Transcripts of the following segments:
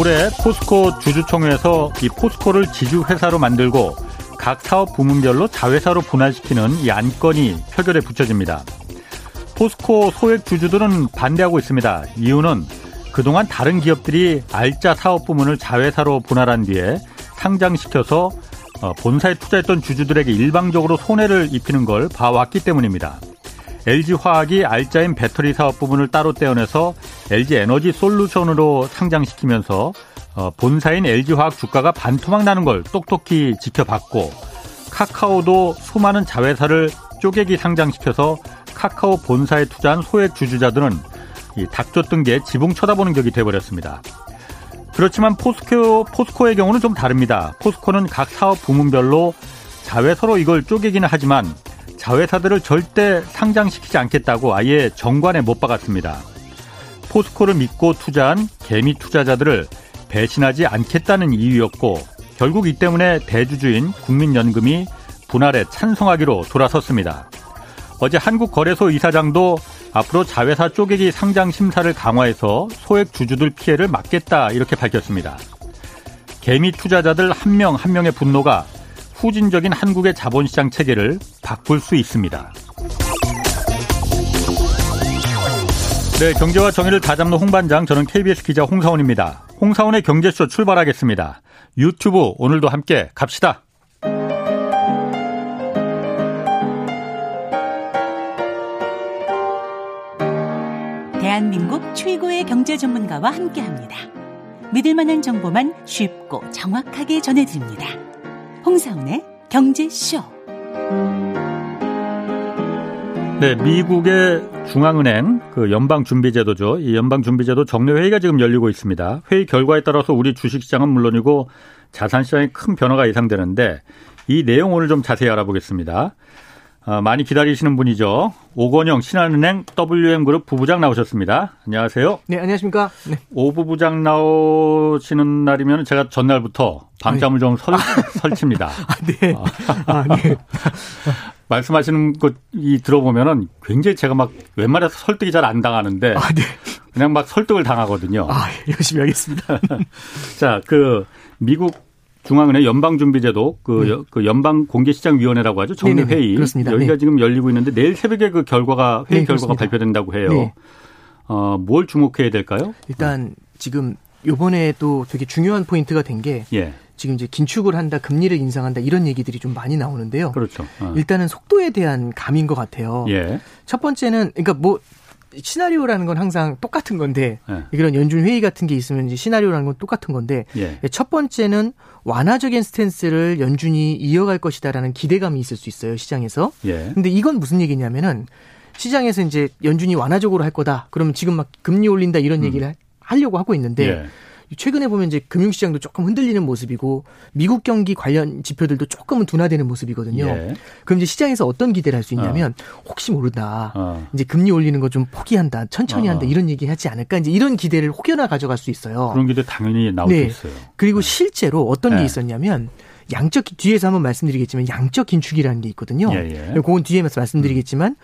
모레 포스코 주주총회에서 이 포스코를 지주회사로 만들고 각 사업 부문별로 자회사로 분할시키는 이 안건이 표결에 붙여집니다. 포스코 소액 주주들은 반대하고 있습니다. 이유는 그동안 다른 기업들이 알짜 사업 부문을 자회사로 분할한 뒤에 상장시켜서 어, 본사에 투자했던 주주들에게 일방적으로 손해를 입히는 걸 봐왔기 때문입니다. LG화학이 알짜인 배터리 사업 부분을 따로 떼어내서 LG에너지 솔루션으로 상장시키면서 어, 본사인 LG화학 주가가 반토막 나는 걸 똑똑히 지켜봤고 카카오도 수많은 자회사를 쪼개기 상장시켜서 카카오 본사에 투자한 소액 주주자들은 닥쳤던 게 지붕 쳐다보는 격이 돼버렸습니다. 그렇지만 포스코, 포스코의 경우는 좀 다릅니다. 포스코는 각 사업 부문별로 자회사로 이걸 쪼개기는 하지만 자회사들을 절대 상장시키지 않겠다고 아예 정관에 못 박았습니다. 포스코를 믿고 투자한 개미 투자자들을 배신하지 않겠다는 이유였고 결국 이 때문에 대주주인 국민연금이 분할에 찬성하기로 돌아섰습니다. 어제 한국거래소 이사장도 앞으로 자회사 쪼개기 상장 심사를 강화해서 소액 주주들 피해를 막겠다 이렇게 밝혔습니다. 개미 투자자들 한 명한 한 명의 분노가 후진적인 한국의 자본시장 체계를 바꿀 수 있습니다. 네, 경제와 정의를 다잡는 홍반장, 저는 KBS 기자 홍사원입니다. 홍사원의 경제쇼 출발하겠습니다. 유튜브 오늘도 함께 갑시다. 대한민국 최고의 경제 전문가와 함께합니다. 믿을 만한 정보만 쉽고 정확하게 전해드립니다. 홍사운의 경제쇼. 네, 미국의 중앙은행 그 연방준비제도죠. 이 연방준비제도 정례 회의가 지금 열리고 있습니다. 회의 결과에 따라서 우리 주식시장은 물론이고 자산시장에 큰 변화가 예상되는데 이 내용 오늘 좀 자세히 알아보겠습니다. 어, 많이 기다리시는 분이죠. 오건영 신한은행 WM그룹 부부장 나오셨습니다. 안녕하세요. 네, 안녕하십니까. 네. 오 부부장 나오시는 날이면 제가 전날부터 밤잠을 좀 설, 설칩니다. 아, 네. 아, 네. 말씀하시는 것이 들어보면은 굉장히 제가 막 웬만해서 설득이 잘 안 당하는데 아, 네. 그냥 막 설득을 당하거든요. 아, 열심히 하겠습니다. 자, 그 미국 중앙은행 연방준비제도 그, 네. 그 연방공개시장위원회라고 하죠. 정례 회의. 그렇습니다. 여기가 네. 지금 열리고 있는데 내일 새벽에 그 결과가 회의 네, 결과가 발표된다고 해요. 네. 어, 뭘 주목해야 될까요? 일단 지금 요번에 또 되게 중요한 포인트가 된게 예. 지금 이제 긴축을 한다, 금리를 인상한다 이런 얘기들이 좀 많이 나오는데요. 그렇죠. 어. 일단은 속도에 대한 감인 것 같아요. 예. 첫 번째는 그러니까 뭐 시나리오라는 건 항상 똑같은 건데 예. 이런 연준 회의 같은 게 있으면 이제 시나리오라는 건 똑같은 건데 예. 첫 번째는 완화적인 스탠스를 연준이 이어갈 것이다라는 기대감이 있을 수 있어요 시장에서. 예. 근데 이건 무슨 얘기냐면은 시장에서 이제 연준이 완화적으로 할 거다. 그러면 지금 막 금리 올린다 이런 음. 얘기를 하려고 하고 있는데 예. 최근에 보면 이제 금융시장도 조금 흔들리는 모습이고 미국 경기 관련 지표들도 조금은 둔화되는 모습이거든요. 예. 그럼 이제 시장에서 어떤 기대를 할 수 있냐면 어. 혹시 모르다. 어. 이제 금리 올리는 거 좀 포기한다. 천천히 어. 한다. 이런 얘기 하지 않을까. 이제 이런 기대를 혹여나 가져갈 수 있어요. 그런 기대 당연히 나올 네. 수 있어요. 그리고 네. 실제로 어떤 네. 게 있었냐면 양적 뒤에서 한번 말씀드리겠지만 양적 긴축이라는 게 있거든요. 예, 예. 그건 뒤에 말씀드리겠지만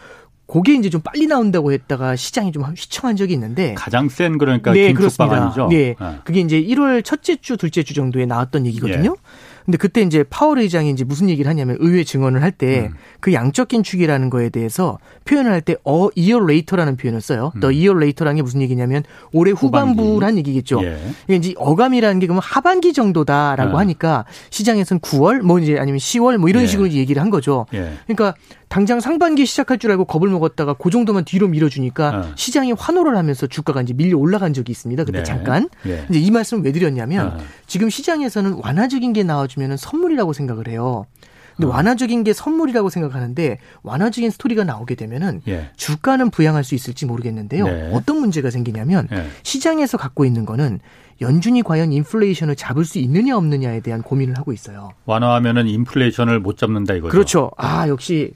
그게 이제 좀 빨리 나온다고 했다가 시장이 좀 휘청한 적이 있는데 가장 센 그러니까 네, 긴축 방안이죠. 네. 네. 그게 이제 1월 첫째 주, 둘째 주 정도에 나왔던 얘기거든요. 예. 근데 그때 이제 파월 의장이 이제 무슨 얘기를 하냐면 의회 증언을 할 때그 음. 양적 긴축이라는 거에 대해서 표현을 할 때 어, year later라는 표현을 써요. 음. the year later라는 게 무슨 얘기냐면 올해 후반부란 얘기겠죠. 예. 이게 이제 어감이라는 게 그러면 하반기 정도다라고 예. 하니까 시장에서는 9월 뭐 이제 아니면 10월 뭐 이런 예. 식으로 얘기를 한 거죠. 예. 그러니까 당장 상반기 시작할 줄 알고 겁을 먹었다가 그 정도만 뒤로 밀어주니까 어. 시장이 환호를 하면서 주가가 이제 밀려 올라간 적이 있습니다. 그때 네. 잠깐. 예. 이제 이 말씀을 왜 드렸냐면 어. 지금 시장에서는 완화적인 게 나와주면 선물이라고 생각을 해요. 근데 어. 완화적인 게 선물이라고 생각하는데 완화적인 스토리가 나오게 되면은 예. 주가는 부양할 수 있을지 모르겠는데요. 네. 어떤 문제가 생기냐면 예. 시장에서 갖고 있는 거는 연준이 과연 인플레이션을 잡을 수 있느냐 없느냐에 대한 고민을 하고 있어요. 완화하면은 인플레이션을 못 잡는다 이거죠. 그렇죠. 아 역시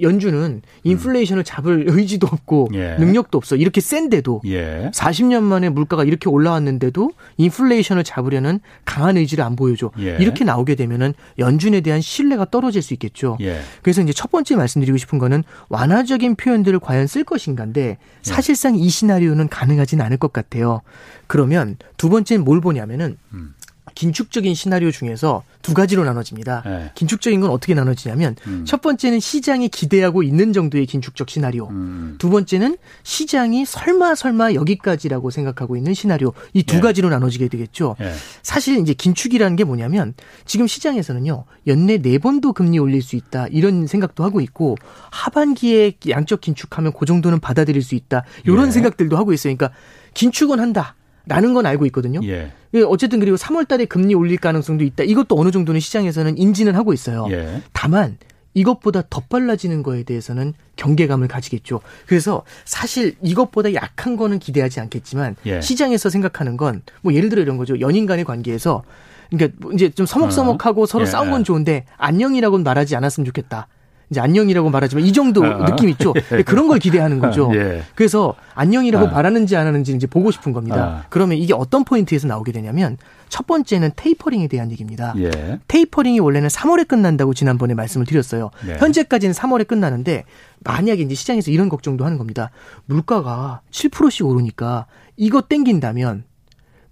연준은 인플레이션을 잡을 의지도 없고 예. 능력도 없어. 이렇게 센데도 예. 40년 만에 물가가 이렇게 올라왔는데도 인플레이션을 잡으려는 강한 의지를 안 보여줘. 예. 이렇게 나오게 되면은 연준에 대한 신뢰가 떨어질 수 있겠죠. 예. 그래서 이제 첫 번째 말씀드리고 싶은 거는 완화적인 표현들을 과연 쓸 것인가인데 예. 사실상 이 시나리오는 가능하지는 않을 것 같아요. 그러면 두 번째는 뭘 보냐면은 음. 긴축적인 시나리오 중에서 두 가지로 나눠집니다. 네. 긴축적인 건 어떻게 나눠지냐면 음. 첫 번째는 시장이 기대하고 있는 정도의 긴축적 시나리오. 음. 두 번째는 시장이 설마 설마 여기까지라고 생각하고 있는 시나리오. 이두 네. 가지로 나눠지게 되겠죠. 네. 사실 이제 긴축이라는 게 뭐냐면 지금 시장에서는요. 연내 네 번도 금리 올릴 수 있다. 이런 생각도 하고 있고 하반기에 양적 긴축하면 그 정도는 받아들일 수 있다. 이런 예. 생각들도 하고 있어요. 그러니까 긴축은 한다. 라는 건 알고 있거든요. 예. 예. 어쨌든 그리고 3월 달에 금리 올릴 가능성도 있다. 이것도 어느 정도는 시장에서는 인지는 하고 있어요. 예. 다만 이것보다 더 빨라지는 거에 대해서는 경계감을 가지겠죠. 그래서 사실 이것보다 약한 거는 기대하지 않겠지만 예. 시장에서 생각하는 건 뭐 예를 들어 이런 거죠. 연인 간의 관계에서 그러니까 이제 좀 서먹서먹하고 어. 서로 예. 싸운 건 좋은데 안녕이라고는 말하지 않았으면 좋겠다. 이제 안녕이라고 말하지만 이 정도 아, 느낌 있죠. 예. 그런 걸 기대하는 거죠. 예. 그래서 안녕이라고 아. 말하는지 안 하는지 이제 보고 싶은 겁니다. 아. 그러면 이게 어떤 포인트에서 나오게 되냐면 첫 번째는 테이퍼링에 대한 얘기입니다. 예. 테이퍼링이 원래는 3월에 끝난다고 지난번에 말씀을 드렸어요. 네. 현재까지는 3월에 끝나는데 만약에 이제 시장에서 이런 걱정도 하는 겁니다. 물가가 7%씩 오르니까 이거 땡긴다면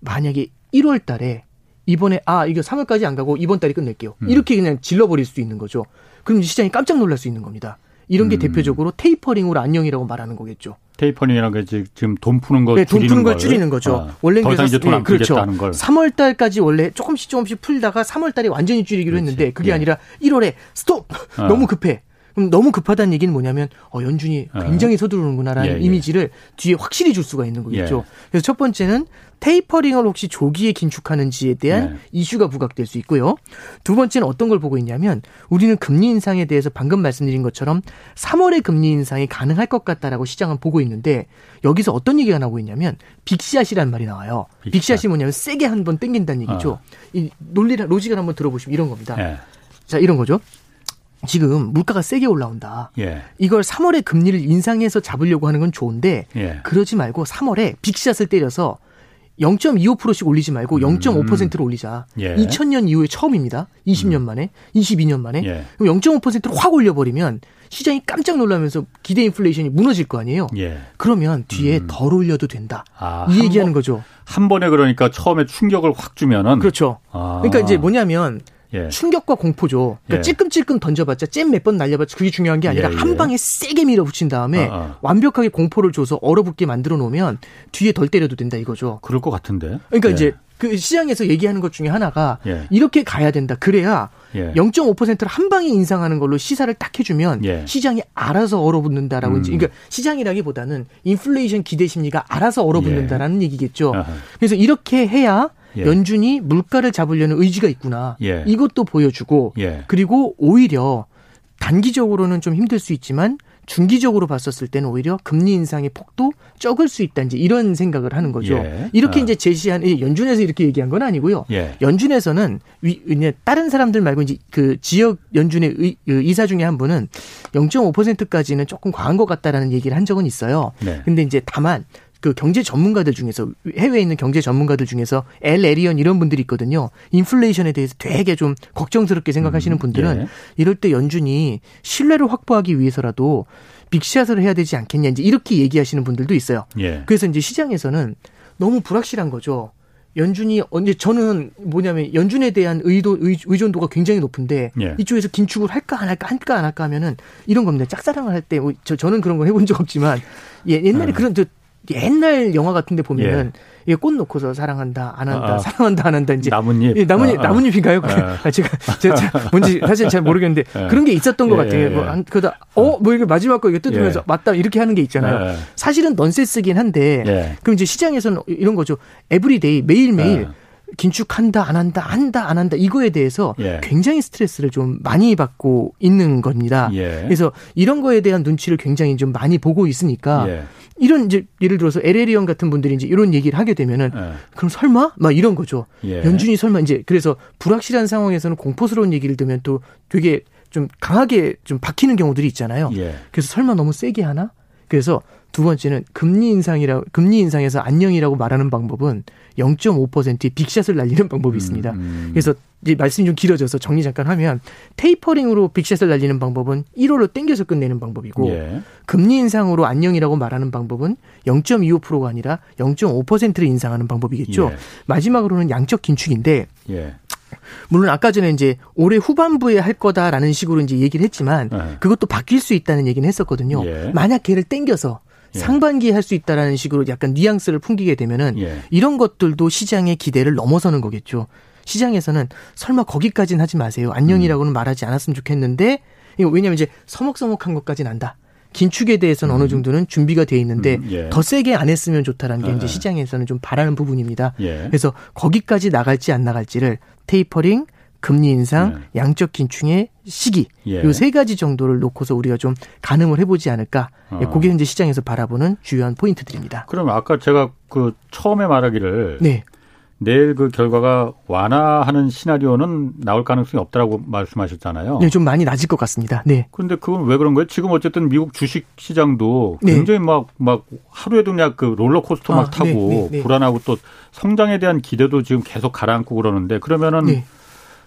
만약에 1월 달에 이번에 아 이거 3월까지 안 가고 이번 달에 끝낼게요. 음. 이렇게 그냥 질러버릴 수 있는 거죠. 그럼 시장이 깜짝 놀랄 수 있는 겁니다. 이런 게 음. 대표적으로 테이퍼링으로 안녕이라고 말하는 거겠죠. 테이퍼링이라는 게 지금 돈 푸는 거 네, 돈 푸는 걸 줄이는 거죠. 아, 원래 더 이상 이제 돈안 네, 그렇죠. 걸. 3월 달까지 원래 조금씩 조금씩 풀다가 3월 달에 완전히 줄이기로 그렇지. 했는데 그게 예. 아니라 1월에 스톱. 아. 너무 급해. 그럼 너무 급하다는 얘기는 뭐냐면 어 연준이 아. 굉장히 서두르는구나라는 예, 예. 이미지를 뒤에 확실히 줄 수가 있는 거겠죠. 예. 그래서 첫 번째는 테이퍼링을 혹시 조기에 긴축하는지에 대한 네. 이슈가 부각될 수 있고요. 두 번째는 어떤 걸 보고 있냐면 우리는 금리 인상에 대해서 방금 말씀드린 것처럼 3월에 금리 인상이 가능할 것 같다라고 시장은 보고 있는데 여기서 어떤 얘기가 나오고 있냐면 빅샷이라는 말이 나와요. 빅샷. 빅샷이 뭐냐면 세게 한 번 땡긴다는 얘기죠. 어. 이 논리를 로직을 한번 들어보시면 이런 겁니다. 네. 자, 이런 거죠. 지금 물가가 세게 올라온다. 예. 이걸 3월에 금리를 인상해서 잡으려고 하는 건 좋은데 예. 그러지 말고 3월에 빅샷을 때려서 0.25%씩 올리지 말고 0.5%로 음. 올리자. 예. 2000년 이후에 처음입니다. 20년 음. 만에, 22년 만에. 예. 그럼 0.5%로 확 올려버리면 시장이 깜짝 놀라면서 기대 인플레이션이 무너질 거 아니에요. 예. 그러면 뒤에 음. 덜 올려도 된다. 아, 이 얘기하는 번, 거죠. 한 번에 그러니까 처음에 충격을 확 주면은 그렇죠. 아. 그러니까 이제 뭐냐면 예. 충격과 공포죠. 그러니까 예. 찔끔찔끔 던져봤자 잼 몇 번 날려봤자 그게 중요한 게 아니라 예, 한 예. 방에 세게 밀어붙인 다음에 어, 어. 완벽하게 공포를 줘서 얼어붙게 만들어 놓으면 뒤에 덜 때려도 된다 이거죠. 그럴 것 같은데. 그러니까 예. 이제 그 시장에서 얘기하는 것 중에 하나가 예. 이렇게 가야 된다. 그래야 예. 0.5%를 한 방에 인상하는 걸로 시사를 딱 해주면 예. 시장이 알아서 얼어붙는다라고 음. 이제 그러니까 시장이라기보다는 인플레이션 기대 심리가 알아서 얼어붙는다라는 예. 얘기겠죠. 아하. 그래서 이렇게 해야 예. 연준이 물가를 잡으려는 의지가 있구나. 예. 이것도 보여주고 예. 그리고 오히려 단기적으로는 좀 힘들 수 있지만 중기적으로 봤었을 때는 오히려 금리 인상의 폭도 적을 수 있다 이제 이런 생각을 하는 거죠. 예. 이렇게 어. 이제 제시한 연준에서 이렇게 얘기한 건 아니고요. 예. 연준에서는 위, 이제 다른 사람들 말고 이제 그 지역 연준의 의, 그 이사 중에 한 분은 0.5%까지는 조금 과한 것 같다라는 얘기를 한 적은 있어요. 네. 근데 이제 다만 그 경제 전문가들 중에서 해외에 있는 경제 전문가들 중에서 엘 에리언 이런 분들이 있거든요. 인플레이션에 대해서 되게 좀 걱정스럽게 생각하시는 음, 분들은 예. 이럴 때 연준이 신뢰를 확보하기 위해서라도 빅샷을 해야 되지 않겠냐 이제 이렇게 얘기하시는 분들도 있어요. 예. 그래서 이제 시장에서는 너무 불확실한 거죠. 연준이 언제 저는 뭐냐면 연준에 대한 의도 의, 존도가 굉장히 높은데 예. 이쪽에서 긴축을 할까 안 할까 할까 안 할까 하면은 이런 겁니다. 짝사랑을 할 때 저 저는 그런 거 해본 적 없지만 예, 옛날에 음. 그런 저 옛날 영화 같은데 보면은 예. 꽃 놓고서 사랑한다 안 한다 아, 사랑한다 안 한다 이제 나뭇잎 예, 나뭇잎 아, 아. 나뭇잎인가요? 아. 아, 제가 제가 뭔지 사실 잘 모르겠는데 예. 그런 게 있었던 것 예, 같아요. 예, 뭐 한, 그러다 어뭐 이게 마지막 거 이게 뜯으면서 예. 맞다 이렇게 하는 게 있잖아요. 예. 사실은 넌센스긴 한데 그럼 이제 시장에서는 이런 거죠. everyday 매일 매일 긴축한다 안 한다 한다 안 한다 이거에 대해서 예. 굉장히 스트레스를 좀 많이 받고 있는 겁니다. 예. 그래서 이런 거에 대한 눈치를 굉장히 좀 많이 보고 있으니까 예. 이런 이제 예를 들어서 엘 에리언 같은 분들이 이제 이런 얘기를 하게 되면은 네. 그럼 설마 막 이런 거죠. 예. 연준이 설마 이제 그래서 불확실한 상황에서는 공포스러운 얘기를 들으면 또 되게 좀 강하게 좀 박히는 경우들이 있잖아요. 예. 그래서 설마 너무 세게 하나? 그래서 두 번째는 금리 인상이라 금리 인상에서 안녕이라고 말하는 방법은 0.5%의 빅샷을 날리는 방법이 있습니다. 음. 그래서 이제 말씀이 좀 길어져서 정리 잠깐 하면 테이퍼링으로 빅샷을 날리는 방법은 1월로 땡겨서 끝내는 방법이고 예. 금리 인상으로 안녕이라고 말하는 방법은 0.25%가 아니라 0.5%를 인상하는 방법이겠죠. 예. 마지막으로는 양적 긴축인데 예. 물론 아까 전에 이제 올해 후반부에 할 거다라는 식으로 이제 얘기를 했지만 네. 그것도 바뀔 수 있다는 얘기는 했었거든요. 예. 만약 걔를 땡겨서 예. 상반기에 할 수 있다라는 식으로 약간 뉘앙스를 풍기게 되면은 예. 이런 것들도 시장의 기대를 넘어서는 거겠죠. 시장에서는 설마 거기까지는 하지 마세요. 안녕이라고는 말하지 않았으면 좋겠는데 이거 왜냐면 이제 서먹서먹한 것까지는 안다. 긴축에 대해서는 어느 정도는 준비가 돼 있는데 음, 예. 더 세게 안 했으면 좋다라는 게 아, 이제 아. 시장에서는 좀 바라는 부분입니다. 예. 그래서 거기까지 나갈지 안 나갈지를 테이퍼링, 금리 인상, 양적 긴축의 시기 예. 요세 가지 정도를 놓고서 우리가 좀 가늠을 해보지 않을까. 예, 어. 그게 이제 시장에서 바라보는 주요한 포인트들입니다. 그럼 아까 제가 그 처음에 말하기를 네, 내일 그 결과가 완화하는 시나리오는 나올 가능성이 없다라고 말씀하셨잖아요. 네, 좀 많이 낮을 것 같습니다. 네, 근데 그건 왜 그런 거예요? 지금 어쨌든 미국 주식 시장도 네. 굉장히 막, 막 하루에도 그냥 그 롤러코스터 막 아, 타고 네, 네, 네. 불안하고 또 성장에 대한 기대도 지금 계속 가라앉고 그러는데 그러면은 네.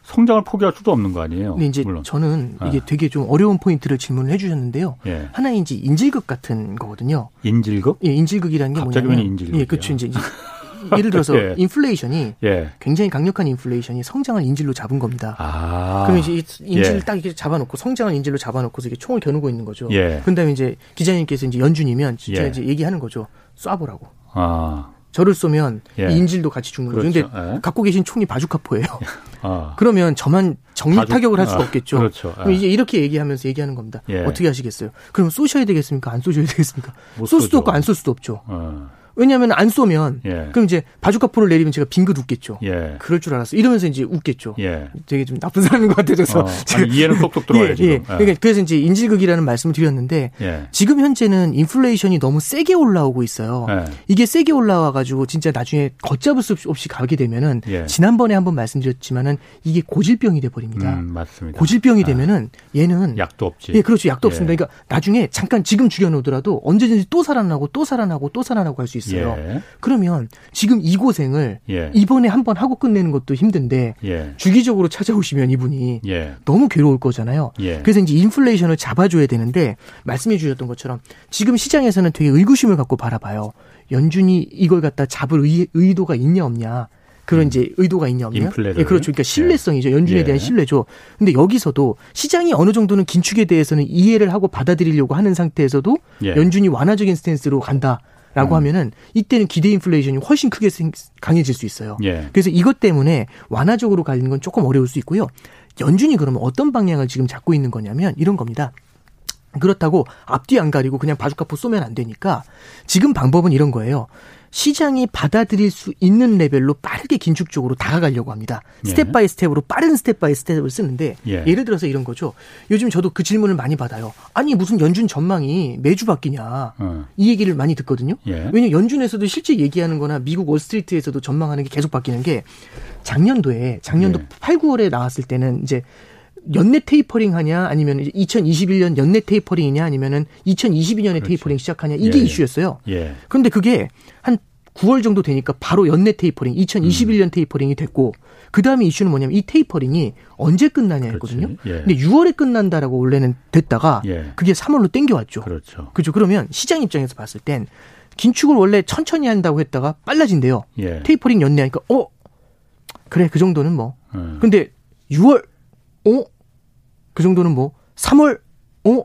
성장을 포기할 수도 없는 거 아니에요? 근데 이제 물론. 저는 이게 아. 되게 좀 어려운 포인트를 질문을 해주셨는데요. 예. 하나의 이제 인질극 같은 거거든요. 인질극? 예, 인질극이라는 게 갑자기 뭐냐면 왜 인질극이야? 예, 그렇죠. 이제 예를 들어서 예. 인플레이션이 예. 굉장히 강력한 인플레이션이 성장을 인질로 잡은 겁니다. 아. 그럼 이제 이 인질을 예. 딱 이렇게 겨누고 성장을 인질로 잡아놓고서 이게 총을 겨누고 있는 거죠. 예. 그다음에 이제 기자님께서 이제 연준이면 제가 예. 이제 얘기하는 거죠. 쏴보라고. 아. 저를 쏘면 예. 이 인질도 같이 죽는 거죠. 그렇죠. 근데 예. 갖고 계신 총이 바주카포예요. 아. 그러면 저만 정리 바주- 타격을 할 수가 아, 없겠죠. 그렇죠. 그럼 예. 이제 이렇게 얘기하면서 얘기하는 겁니다. 예. 어떻게 하시겠어요? 그럼 쏘셔야 되겠습니까? 안 쏘셔야 되겠습니까? 못쏠 수도. 없고 안 쏠 수도 없죠. 어. 왜냐하면 안 쏘면 예. 그럼 이제 바주카포를 내리면 제가 빙긋 웃겠죠. 예. 그럴 줄 알았어. 이러면서 이제 웃겠죠. 예. 되게 좀 나쁜 사람인 것 같아져서. 어, 아니, 이해는 쏙쏙 들어와요, 예. 예. 예. 그러니까 그래서 이제 인질극이라는 말씀을 드렸는데 예. 지금 현재는 인플레이션이 너무 세게 올라오고 있어요. 예. 이게 세게 올라와 가지고 진짜 나중에 걷잡을 수 없이 가게 되면은 예. 지난번에 한번 말씀드렸지만은 이게 고질병이 돼 버립니다. 음, 맞습니다. 고질병이 아, 되면은 얘는 약도 없지. 예, 그렇죠. 약도 예. 없습니다. 그러니까 나중에 잠깐 지금 죽여놓더라도 언제든지 또 살아나고 또 살아나고 또 살아나고 할 수 있어요. 예. 그러면 지금 이 고생을 예. 이번에 한 번 하고 끝내는 것도 힘든데 예. 주기적으로 찾아오시면 이분이 예. 너무 괴로울 거잖아요. 예. 그래서 이제 인플레이션을 잡아줘야 되는데 말씀해 주셨던 것처럼 지금 시장에서는 되게 의구심을 갖고 바라봐요. 연준이 이걸 갖다 잡을 의, 의도가 있냐 없냐. 그런 이제 의도가 있냐 없냐. 음. 인플레를. 예, 그렇죠. 그러니까 신뢰성이죠. 연준에 예. 대한 신뢰죠. 근데 여기서도 시장이 어느 정도는 긴축에 대해서는 이해를 하고 받아들이려고 하는 상태에서도 예. 연준이 완화적인 스탠스로 간다 라고 음. 하면은 이때는 기대 인플레이션이 훨씬 크게 생- 강해질 수 있어요. 예. 그래서 이것 때문에 완화적으로 가는 건 조금 어려울 수 있고요. 연준이 그러면 어떤 방향을 지금 잡고 있는 거냐면 이런 겁니다. 그렇다고 앞뒤 안 가리고 그냥 바주카포 쏘면 안 되니까 지금 방법은 이런 거예요. 시장이 받아들일 수 있는 레벨로 빠르게 긴축 쪽으로 다가가려고 합니다. 예. step by step으로 빠른 step by step을 쓰는데 예. 예를 들어서 이런 거죠. 요즘 저도 그 질문을 많이 받아요. 아니 무슨 연준 전망이 매주 바뀌냐. 어. 이 얘기를 많이 듣거든요. 예. 왜냐면 연준에서도 실제 얘기하는 거나 미국 월스트리트에서도 전망하는 게 계속 바뀌는 게 작년도에 작년도 예. 8, 9월에 나왔을 때는 이제 연내 테이퍼링 하냐 아니면 이제 2021년 연내 테이퍼링이냐 아니면은 2022년에 그렇죠. 테이퍼링 시작하냐 이게 예, 예. 이슈였어요. 예. 그런데 그게 한 9월 정도 되니까 바로 연내 테이퍼링 2021년 테이퍼링이 됐고 그 다음에 이슈는 뭐냐면 이 테이퍼링이 언제 끝나냐였거든요. 그렇지. 예. 근데 6월에 끝난다라고 원래는 됐다가 예. 그게 3월로 땡겨왔죠. 그렇죠. 그죠. 그러면 시장 입장에서 봤을 땐 긴축을 원래 천천히 한다고 했다가 빨라진대요. 예. 테이퍼링 연내하니까 어 그래 그 정도는 뭐. 어. 근데 6월 어? 그 정도는 뭐 3월 어?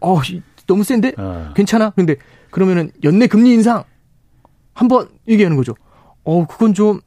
어 이- 너무 센데 어. 괜찮아? 근데 그러면은 연내 금리 인상 한번 얘기하는 거죠. 어 그건 좀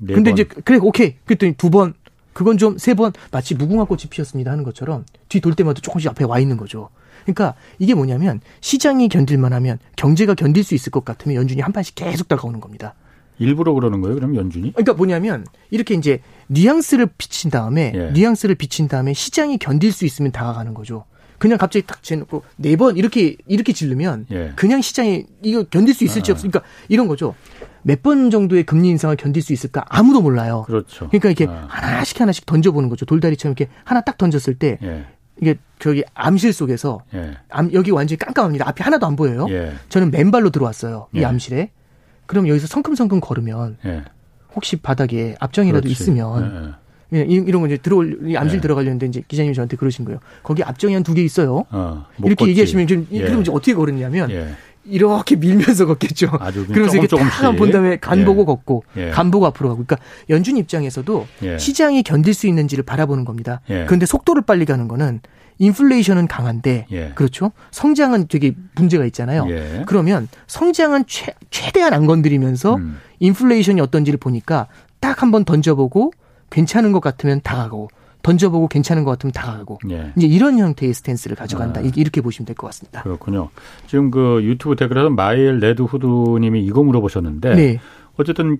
네 근데 번. 이제 그래 오케이 그랬더니 두 번 그건 좀 세 번 마치 무궁화 꽃이 피었습니다 하는 것처럼 뒤 돌 때마다 조금씩 앞에 와 있는 거죠. 그러니까 이게 뭐냐면 시장이 견딜만 하면 경제가 견딜 수 있을 것 같으면 연준이 한 판씩 계속 다가오는 겁니다. 일부러 그러는 거예요? 그럼 연준이? 그러니까 뭐냐면 이렇게 이제 뉘앙스를 비친 다음에 예. 뉘앙스를 비친 다음에 시장이 견딜 수 있으면 다가가는 거죠. 그냥 갑자기 딱 재놓고 네 번 이렇게 이렇게 질르면 예. 그냥 시장이 이거 견딜 수 있을지 아. 없으니까 이런 거죠. 몇 번 정도의 금리 인상을 견딜 수 있을까 아무도 몰라요. 그렇죠. 그러니까 이렇게 아. 하나씩 하나씩 던져보는 거죠. 돌다리처럼 이렇게 하나 딱 던졌을 때 예. 이게 저기 암실 속에서 예. 암, 여기 완전히 깜깜합니다. 앞이 하나도 안 보여요. 예. 저는 맨발로 들어왔어요. 이 예. 암실에. 그럼 여기서 성큼성큼 걸으면 예. 혹시 바닥에 압정이라도 그렇지. 있으면 예, 예. 예, 이- 이런 거 이제 들어올 이 암실 예. 들어가려는데 이제 기자님이 저한테 그러신 거예요. 거기 압정이 한 두 개 있어요. 어, 못 이렇게 걷지. 얘기하시면 좀 예. 그럼 이제 어떻게 걸었냐면 예. 이렇게 밀면서 걷겠죠. 그러면서 이렇게 조금 탁 조금씩. 본 다음에 간 예. 보고 걷고 예. 간 보고 앞으로 가고. 그러니까 연준 입장에서도 예. 시장이 견딜 수 있는지를 바라보는 겁니다. 예. 그런데 속도를 빨리 가는 거는 인플레이션은 강한데 예. 그렇죠. 성장은 되게 문제가 있잖아요. 예. 그러면 성장은 최, 최대한 안 건드리면서 음. 인플레이션이 어떤지를 보니까 딱 한번 던져보고 괜찮은 것 같으면 다가가고 던져보고 괜찮은 것 같으면 다가가고 예. 이제 이런 형태의 스탠스를 가져간다. 아. 이렇게 보시면 될 것 같습니다. 그렇군요. 지금 그 유튜브 댓글에서 마일 레드 후드님이 이거 물어보셨는데 네. 어쨌든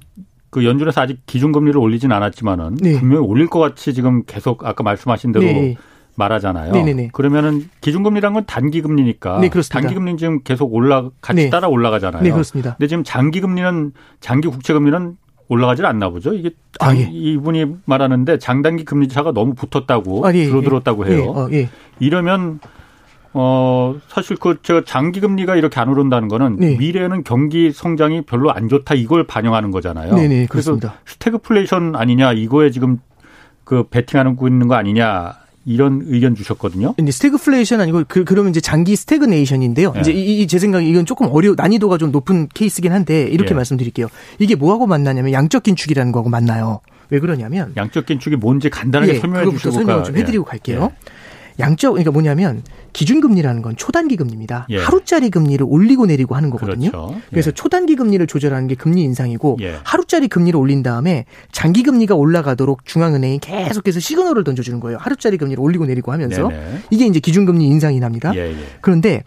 그 연준에서 아직 기준금리를 올리진 않았지만은 네. 분명히 올릴 것 같이 지금 계속 아까 말씀하신 대로 네. 말하잖아요. 네네네. 그러면은 기준금리란 건 단기금리니까 네, 그렇습니다. 단기금리는 지금 계속 올라 같이 네. 따라 올라가잖아요. 네, 그렇습니다. 근데 지금 장기금리는 장기 국채금리는 올라가질 않나 보죠. 이게 아, 예. 이분이 말하는데 장단기 금리 차가 너무 붙었다고 아, 예, 예. 줄어들었다고 해요. 예, 어, 예. 이러면 어 사실 그 저 장기 금리가 이렇게 안 오른다는 거는 네. 미래에는 경기 성장이 별로 안 좋다 이걸 반영하는 거잖아요. 네 네, 그래서 그렇습니다. 스태그플레이션 아니냐 이거에 지금 그 베팅하고 있는 거 아니냐 이런 의견 주셨거든요. 이제 스태그플레이션 아니고 그 그러면 이제 장기 스태그네이션인데요. 예. 이제 이 제 생각에 이건 조금 어려 난이도가 좀 높은 케이스긴 한데 이렇게 예. 말씀드릴게요. 이게 뭐하고 만나냐면 양적 긴축이라는 거하고 만나요. 왜 그러냐면 양적 긴축이 뭔지 간단하게 예, 설명해 주시고 설명을 좀 해드리고 갈게요. 양적 그러니까 뭐냐면 기준금리라는 건 초단기 금리입니다. 예. 하루짜리 금리를 올리고 내리고 하는 거거든요. 그렇죠. 그래서 예. 초단기 금리를 조절하는 게 금리 인상이고 예. 하루짜리 금리를 올린 다음에 장기 금리가 올라가도록 중앙은행이 계속해서 시그널을 던져주는 거예요. 하루짜리 금리를 올리고 내리고 하면서 네네. 이게 이제 기준금리 인상이 납니다. 예, 예. 그런데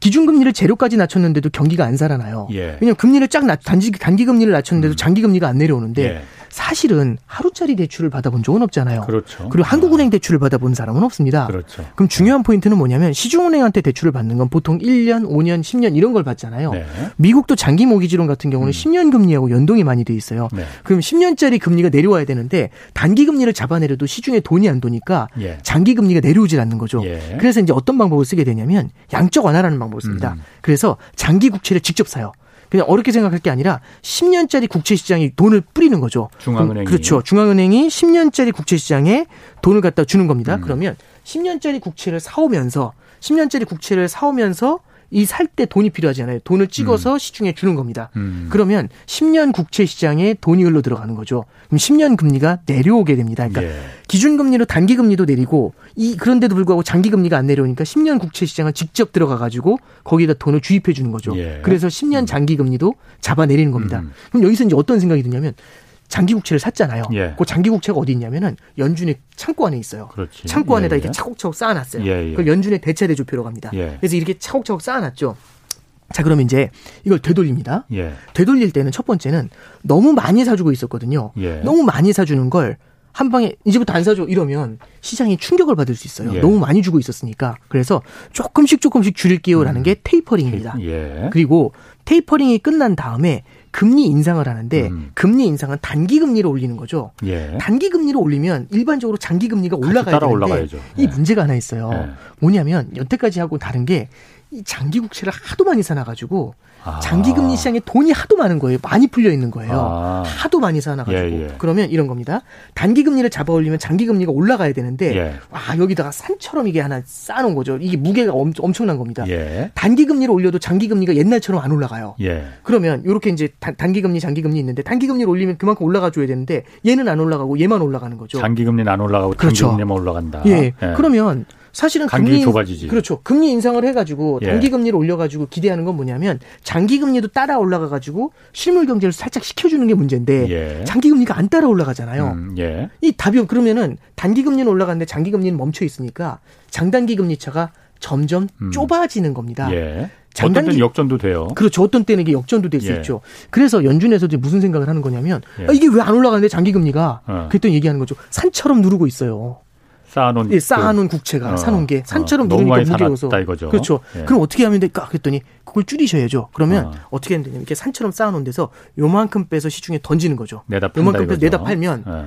기준금리를 제로까지 낮췄는데도 경기가 안 살아나요. 예. 왜냐하면 금리를 쫙 낮, 단지 단기 금리를 낮췄는데도 음. 장기 금리가 안 내려오는데 예. 사실은 하루짜리 대출을 받아본 적은 없잖아요. 그렇죠. 그리고 한국은행 대출을 받아본 사람은 없습니다. 그렇죠. 그럼 중요한 포인트는 뭐냐면 시중은행한테 대출을 받는 건 보통 1년, 5년, 10년 이런 걸 받잖아요. 네. 미국도 장기 모기지론 같은 경우는 음. 10년 금리하고 연동이 많이 돼 있어요. 네. 그럼 10년짜리 금리가 내려와야 되는데 단기 금리를 잡아내려도 시중에 돈이 안 도니까 예. 장기 금리가 내려오질 않는 거죠. 예. 그래서 이제 어떤 방법을 쓰게 되냐면 양적 완화라는 방법 을 씁니다. 음. 그래서 장기 국채를 직접 사요. 그냥 어렵게 생각할 게 아니라 10년짜리 국채 시장에 돈을 뿌리는 거죠. 중앙은행이. 그렇죠. 중앙은행이 10년짜리 국채 시장에 돈을 갖다 주는 겁니다. 음. 그러면 10년짜리 국채를 사오면서 10년짜리 국채를 사오면서 이 살 때 돈이 필요하잖아요. 돈을 찍어서 시중에 주는 겁니다. 음. 그러면 10년 국채 시장에 돈이 흘러 들어가는 거죠. 그럼 10년 금리가 내려오게 됩니다. 그러니까 예. 기준금리로 단기금리도 내리고 이 그런데도 불구하고 장기금리가 안 내려오니까 10년 국채 시장은 직접 들어가 가지고 거기다 돈을 주입해 주는 거죠. 예. 그래서 10년 장기금리도 잡아내리는 겁니다. 음. 그럼 여기서 이제 어떤 생각이 드냐면 장기 국채를 샀잖아요. 예. 그 장기 국채가 어디 있냐면은 연준의 창고 안에 있어요. 그렇지. 창고 안에다 예, 이렇게 예. 차곡차곡 쌓아놨어요. 예, 예. 그걸 연준의 대차 대조표로 갑니다. 예. 그래서 이렇게 차곡차곡 쌓아놨죠. 자, 그러면 이제 이걸 되돌립니다. 예. 되돌릴 때는 첫 번째는 너무 많이 사주고 있었거든요. 예. 너무 많이 사주는 걸 한 방에 이제부터 안 사줘 이러면 시장이 충격을 받을 수 있어요. 예. 너무 많이 주고 있었으니까. 그래서 조금씩 조금씩 줄일게요라는 게 테이퍼링입니다. 예. 그리고 테이퍼링이 끝난 다음에 금리 인상을 하는데 음. 금리 인상은 단기 금리를 올리는 거죠. 예. 단기 금리를 올리면 일반적으로 장기 금리가 올라가야 따라 되는데 올라가야죠. 이 예. 문제가 하나 있어요. 예. 뭐냐면 여태까지 하고 다른 게 이 장기 국채를 하도 많이 사놔가지고 아. 장기 금리 시장에 돈이 하도 많은 거예요. 많이 풀려 있는 거예요. 아. 하도 많이 사놔가지고 예, 예. 그러면 이런 겁니다. 단기 금리를 잡아 올리면 장기 금리가 올라가야 되는데 예. 와 여기다가 산처럼 이게 하나 쌓아놓은 거죠. 이게 무게가 엄, 엄청난 겁니다. 예. 단기 금리를 올려도 장기 금리가 옛날처럼 안 올라가요. 예. 그러면 이렇게 이제 단, 단기 금리, 장기 금리 있는데 단기 금리를 올리면 그만큼 올라가 줘야 되는데 얘는 안 올라가고 얘만 올라가는 거죠. 장기금리는 안 올라가고 그렇죠. 장기금리만 올라간다. 예. 그러면 사실은 금리 좁아지지. 그렇죠. 금리 인상을 해가지고 예. 단기 금리를 올려가지고 기대하는 건 뭐냐면 장기 금리도 따라 올라가가지고 실물 경제를 살짝 시켜주는 게 문제인데 예. 장기 금리가 안 따라 올라가잖아요. 음, 예. 이 답이 그러면은 단기 금리는 올라가는데 장기 금리는 멈춰 있으니까 장단기 금리 차가 점점 음. 좁아지는 겁니다. 예. 장단기- 어떤 때는 역전도 돼요. 그렇죠. 어떤 때는 이게 역전도 될수 예. 있죠. 그래서 연준에서 이제 무슨 생각을 하는 거냐면 예. 아, 이게 왜 안 올라가는데 장기 금리가 어. 그랬더니 얘기하는 거죠. 산처럼 누르고 있어요. 쌓아놓은 예, 쌓아놓은 그, 국채가 어, 사놓은 게 산처럼 어, 누르니까 무게여서 이거죠. 그렇죠. 예. 그럼 어떻게 하면 될까 했더니 그걸 줄이셔야죠. 그러면 어. 떻게 하면 되냐면 이렇게 산처럼 쌓아놓은 데서 요만큼 빼서 시중에 던지는 거죠. 내다 요만큼 빼서 내다 팔면 예.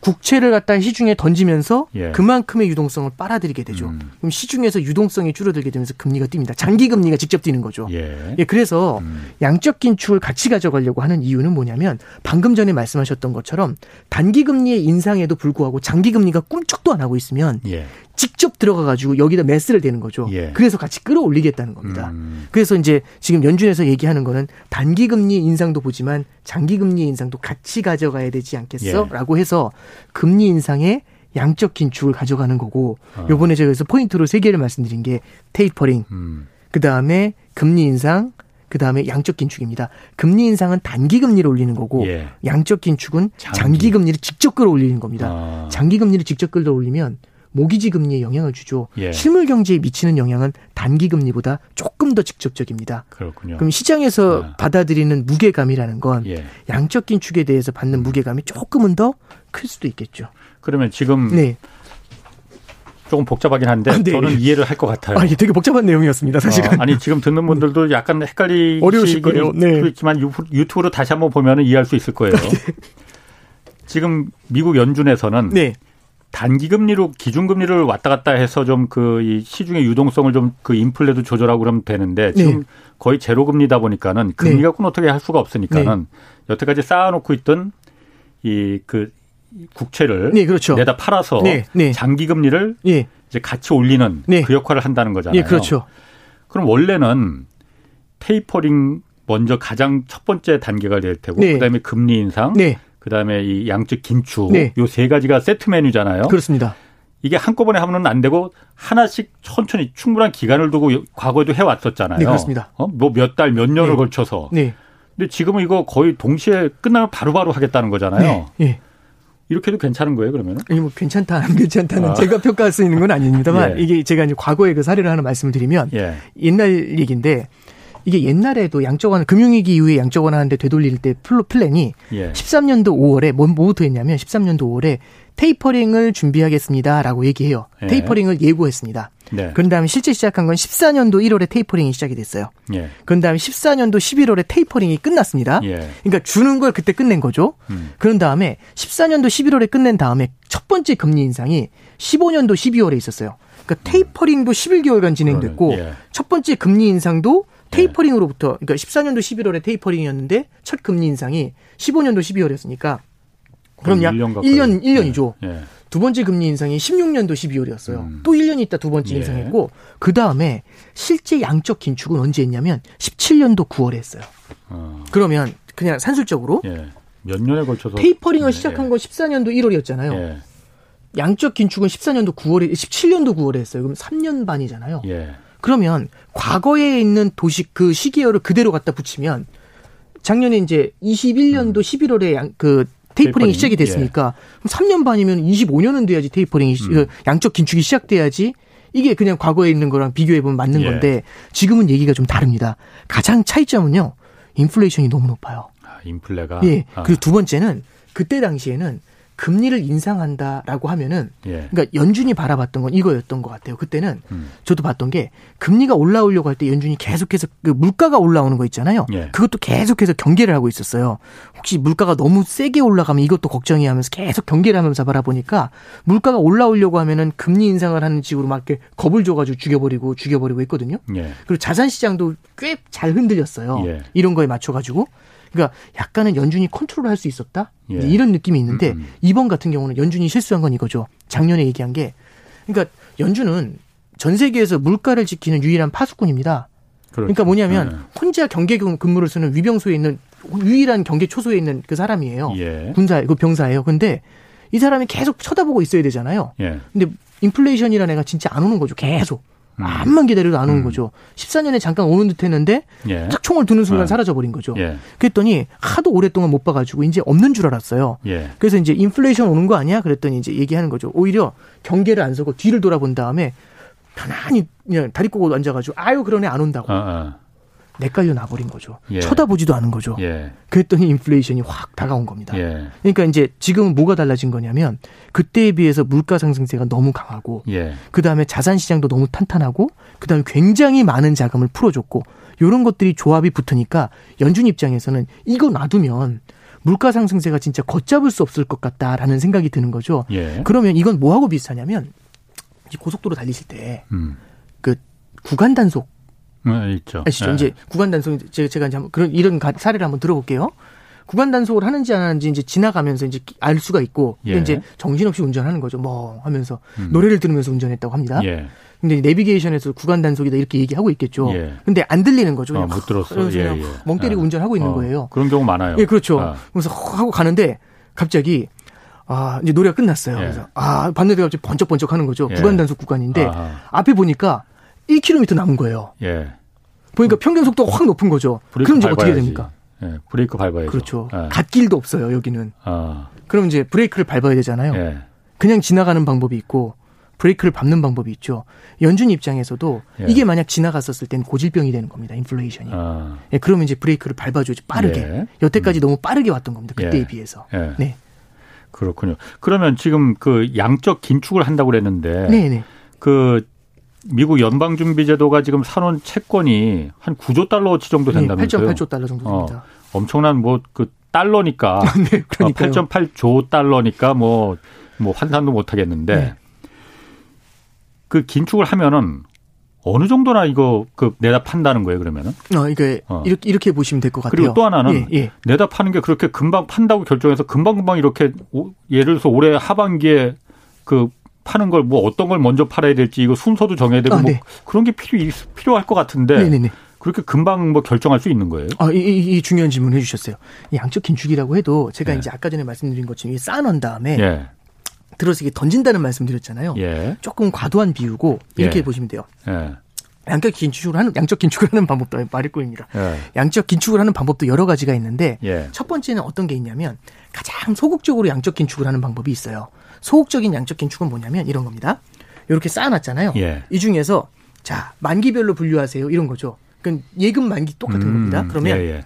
국채를 갖다 시중에 던지면서 예. 그만큼의 유동성을 빨아들이게 되죠. 음. 그럼 시중에서 유동성이 줄어들게 되면서 금리가 뜁니다. 장기 금리가 직접 뛰는 거죠. 예. 예 그래서 음. 양적 긴축을 같이 가져가려고 하는 이유는 뭐냐면 방금 전에 말씀하셨던 것처럼 단기 금리의 인상에도 불구하고 장기 금리가 꿈쩍도 안 하고 있으면 예. 직접 들어가 가지고 여기다 매스를 대는 거죠. 예. 그래서 같이 끌어올리겠다는 겁니다. 음. 그래서 이제 지금 연준에서 얘기하는 거는 단기 금리 인상도 보지만 장기 금리 인상도 같이 가져가야 되지 않겠어?라고 예. 해서 금리 인상에 양적 긴축을 가져가는 거고 어. 요번에 제가 그래서 포인트로 세 개를 말씀드린 게 테이퍼링, 음. 그 다음에 금리 인상, 그 다음에 양적 긴축입니다. 금리 인상은 단기 금리를 올리는 거고 예. 양적 긴축은 장기. 장기 금리를 직접 끌어올리는 겁니다. 아. 장기 금리를 직접 끌어올리면 모기지 금리에 영향을 주죠. 예. 실물 경제에 미치는 영향은 단기 금리보다 조금 더 직접적입니다. 그렇군요. 그럼 시장에서 아. 받아들이는 무게감이라는 건 예. 양적 긴축에 대해서 받는 무게감이 조금은 더 클 수도 있겠죠. 그러면 지금 네. 조금 복잡하긴 한데 아, 네. 저는 이해를 할 것 같아요. 아, 이게 되게 복잡한 내용이었습니다, 사실은. 어, 아니 지금 듣는 분들도 약간 헷갈리 어려우실 거예요. 네. 그렇지만 유튜브로 다시 한번 보면 이해할 수 있을 거예요. 네. 지금 미국 연준에서는 네. 단기 금리로 기준 금리를 왔다 갔다 해서 좀 그 이 시중의 유동성을 좀 그 인플레도 조절하고 그러면 되는데 지금 네. 거의 제로 금리다 보니까는 금리 갖고는 네. 어떻게 할 수가 없으니까는 네. 여태까지 쌓아놓고 있던 이그 국채를 네, 그렇죠. 내다 팔아서 네, 네. 장기 금리를 예. 이제 같이 올리는 네. 그 역할을 한다는 거잖아요. 예, 그렇죠. 그럼 원래는 테이퍼링 먼저 가장 첫 번째 단계가 될 테고 그다음에 금리 인상, 그다음에 이 양적 긴축 네. 요세 가지가 세트 메뉴잖아요. 그렇습니다. 이게 한꺼번에 하면은 안 되고 하나씩 천천히 충분한 기간을 두고 과거에도 해 왔었잖아요. 네, 그렇습니다. 어? 뭐몇 달, 몇 년을 네. 걸쳐서. 네. 근데 지금은 이거 거의 동시에 끝나면 바로바로 하겠다는 거잖아요. 네. 네. 이렇게 해도 괜찮은 거예요, 그러면? 아니, 뭐, 괜찮다, 안 괜찮다는 아. 제가 평가할 수 있는 건 아닙니다만, 예. 이게 제가 이제 과거에 그 사례를 하나 말씀을 드리면, 예. 옛날 얘기인데, 이게 옛날에도 양적 완화 금융위기 이후에 양적 완화하는데 되돌릴 때 flow plan이 예. 13년도 5월에 뭐, 뭐부터 했냐면 13년도 5월에 테이퍼링을 준비하겠습니다라고 얘기해요. 예. 테이퍼링을 예고했습니다. 네. 그런 다음에 실제 시작한 건 14년도 1월에 테이퍼링이 시작이 됐어요. 예. 그런 다음에 14년도 11월에 테이퍼링이 끝났습니다. 예. 그러니까 주는 걸 그때 끝낸 거죠. 음. 그런 다음에 14년도 11월에 끝낸 다음에 첫 번째 금리 인상이 15년도 12월에 있었어요. 그러니까 테이퍼링도 11개월간 진행됐고 예. 첫 번째 금리 인상도 테이퍼링으로부터 그러니까 14년도 11월에 테이퍼링이었는데 첫 금리 인상이 15년도 12월이었으니까 그럼 약 1년, 1년 1년이죠. 네. 네. 두 번째 금리 인상이 16년도 12월이었어요. 음. 또 1년 있다 두 번째 예. 인상했고 그 다음에 실제 양적 긴축은 언제 했냐면 17년도 9월에 했어요. 어. 그러면 그냥 산술적으로 예. 몇 년에 걸쳐서 테이퍼링을 네. 시작한 건 14년도 1월이었잖아요. 예. 양적 긴축은 14년도 9월에 17년도 9월에 했어요. 그럼 3년 반이잖아요. 예. 그러면 과거에 있는 도시 그 시기열을 그대로 갖다 붙이면 작년에 이제 21년도 음. 11월에 양, 그 테이퍼링이 시작이 됐으니까 예. 3년 반이면 25년은 돼야지 테이퍼링이 음. 그 양적 긴축이 시작돼야지 이게 그냥 과거에 있는 거랑 비교해 보면 맞는 예. 건데 지금은 얘기가 좀 다릅니다. 가장 차이점은요. 인플레이션이 너무 높아요. 아, 인플레가 예. 아. 그리고 두 번째는 그때 당시에는 금리를 인상한다라고 하면은 예. 그러니까 연준이 바라봤던 건 이거였던 것 같아요. 그때는 음. 저도 봤던 게 금리가 올라오려고 할 때 연준이 계속해서 그 물가가 올라오는 거 있잖아요. 예. 그것도 계속해서 경계를 하고 있었어요. 혹시 물가가 너무 세게 올라가면 이것도 걱정이 하면서 계속 경계를 하면서 바라보니까 물가가 올라오려고 하면은 금리 인상을 하는 식으로 막 이렇게 겁을 줘가지고 죽여버리고 죽여버리고 했거든요. 예. 그리고 자산 시장도 꽤 잘 흔들렸어요. 예. 이런 거에 맞춰가지고. 그러니까 약간은 연준이 컨트롤할 수 있었다 예. 이런 느낌이 있는데 음, 음. 이번 같은 경우는 연준이 실수한 건 이거죠. 작년에 얘기한 게 그러니까 연준은 전 세계에서 물가를 지키는 유일한 파수꾼입니다. 그렇죠. 그러니까 뭐냐면 네. 혼자 경계 근무를 쓰는 위병소에 있는 유일한 경계 초소에 있는 그 사람이에요. 예. 군사 그 병사예요. 근데 이 사람이 계속 쳐다보고 있어야 되잖아요. 예. 근데 인플레이션이라는 애가 진짜 안 오는 거죠. 계속. 음. 암만 기다려도 안 오는 음. 거죠. 14년에 잠깐 오는 듯 했는데 예. 딱 총을 두는 순간 어. 사라져 버린 거죠. 예. 그랬더니 하도 오랫동안 못 봐가지고 이제 없는 줄 알았어요. 예. 그래서 이제 인플레이션 오는 거 아니야? 그랬더니 이제 얘기하는 거죠. 오히려 경계를 안 서고 뒤를 돌아본 다음에 편안히 그냥 다리 꼬고 앉아가지고 아유 그러네 안 온다고. 어, 어. 내깔려 나버린 거죠. 예. 쳐다보지도 않은 거죠. 예. 그랬더니 인플레이션이 확 다가온 겁니다. 예. 그러니까 이제 지금은 뭐가 달라진 거냐면 그때에 비해서 물가 상승세가 너무 강하고 예. 그다음에 자산 시장도 너무 탄탄하고 그 다음에 굉장히 많은 자금을 풀어줬고 요런 것들이 조합이 붙으니까 연준 입장에서는 이거 놔두면 물가 상승세가 진짜 걷잡을 수 없을 것 같다라는 생각이 드는 거죠. 예. 그러면 이건 뭐하고 비슷하냐면 고속도로 달리실 때그 음. 구간 단속 음, 있죠. 아시죠? 예. 이제 구간 단속 제가 제가 이제 한번 그런 이런 가- 사례를 한번 들어볼게요. 구간 단속을 하는지 안 하는지 이제 지나가면서 이제 알 수가 있고 예. 이제 정신없이 운전하는 거죠. 뭐 하면서 음. 노래를 들으면서 운전했다고 합니다. 예. 근데 내비게이션에서 구간 단속이다 이렇게 얘기하고 있겠죠. 예. 근데 안 들리는 거죠. 어, 그냥 못 들었어. 예, 예. 멍 때리고 어. 운전하고 있는 어, 거예요. 그런 경우 많아요. 예, 그렇죠. 아, 그래서 하고 가는데 갑자기 아 이제 노래가 끝났어요. 예. 그래서 아 봤는데 갑자기 번쩍번쩍 하는 거죠. 예. 구간 단속 구간인데 아하. 앞에 보니까 1km 남은 거예요. 예. 보니까 평균 속도가 확 높은 거죠. 그럼 이제 어떻게 밟아야지. 됩니까? 예. 브레이크 밟아야죠. 그렇죠. 예. 갓길도 없어요, 여기는. 아. 그럼 이제 브레이크를 밟아야 되잖아요. 예. 그냥 지나가는 방법이 있고 브레이크를 밟는 방법이 있죠. 연준 입장에서도 예. 이게 만약 지나갔었을 땐 고질병이 되는 겁니다. 인플레이션이. 아. 예, 그러면 이제 브레이크를 밟아줘야지 빠르게. 예. 여태까지 너무 빠르게 왔던 겁니다. 그때에 예. 비해서. 예. 네. 그렇군요. 그러면 지금 그 양적 긴축을 한다고 그랬는데 네, 네. 그 미국 연방준비제도가 지금 사놓은 채권이 한 9조 달러치 정도 네, 된다면서요? 8.8조 달러 정도 됩니다. 엄청난 뭐 그 달러니까 네, 그러니까요. 8.8조 달러니까 뭐뭐 환산도 못 하겠는데 네. 그 긴축을 하면은 어느 정도나 이거 그 내다 판다는 거예요, 그러면은? 어, 이게 어. 이렇게 이렇게 보시면 될 것 같아요. 그리고 또 하나는 예, 예. 내다 파는 게 그렇게 금방 판다고 결정해서 금방 금방 이렇게 오- 예를 들어서 올해 하반기에 그 파는 걸 뭐 어떤 걸 먼저 팔아야 될지 이거 순서도 정해야 되고 아, 뭐 네. 그런 게 필요 필요할 것 같은데 네, 네, 네. 그렇게 금방 뭐 결정할 수 있는 거예요? 아, 이, 이, 이 중요한 질문 해주셨어요. 이 양적 긴축이라고 해도 제가 예. 이제 아까 전에 말씀드린 것처럼 쌓아놓은 다음에 예. 들어서 이게 던진다는 말씀드렸잖아요. 예. 조금 과도한 비유고 이렇게 예. 보시면 돼요. 예. 양적 긴축을 하는 양적 긴축을 하는 방법도 말일 거입니다. 예. 양적 긴축을 하는 방법도 여러 가지가 있는데 예. 첫 번째는 어떤 게 있냐면 가장 소극적으로 양적 긴축을 하는 방법이 있어요. 소극적인 양적 긴축은 뭐냐면 이런 겁니다. 이렇게 쌓아놨잖아요. 예. 이 중에서 자 만기별로 분류하세요 이런 거죠. 그럼 예금 만기 똑같은 겁니다. 음, 그러면 예, 예.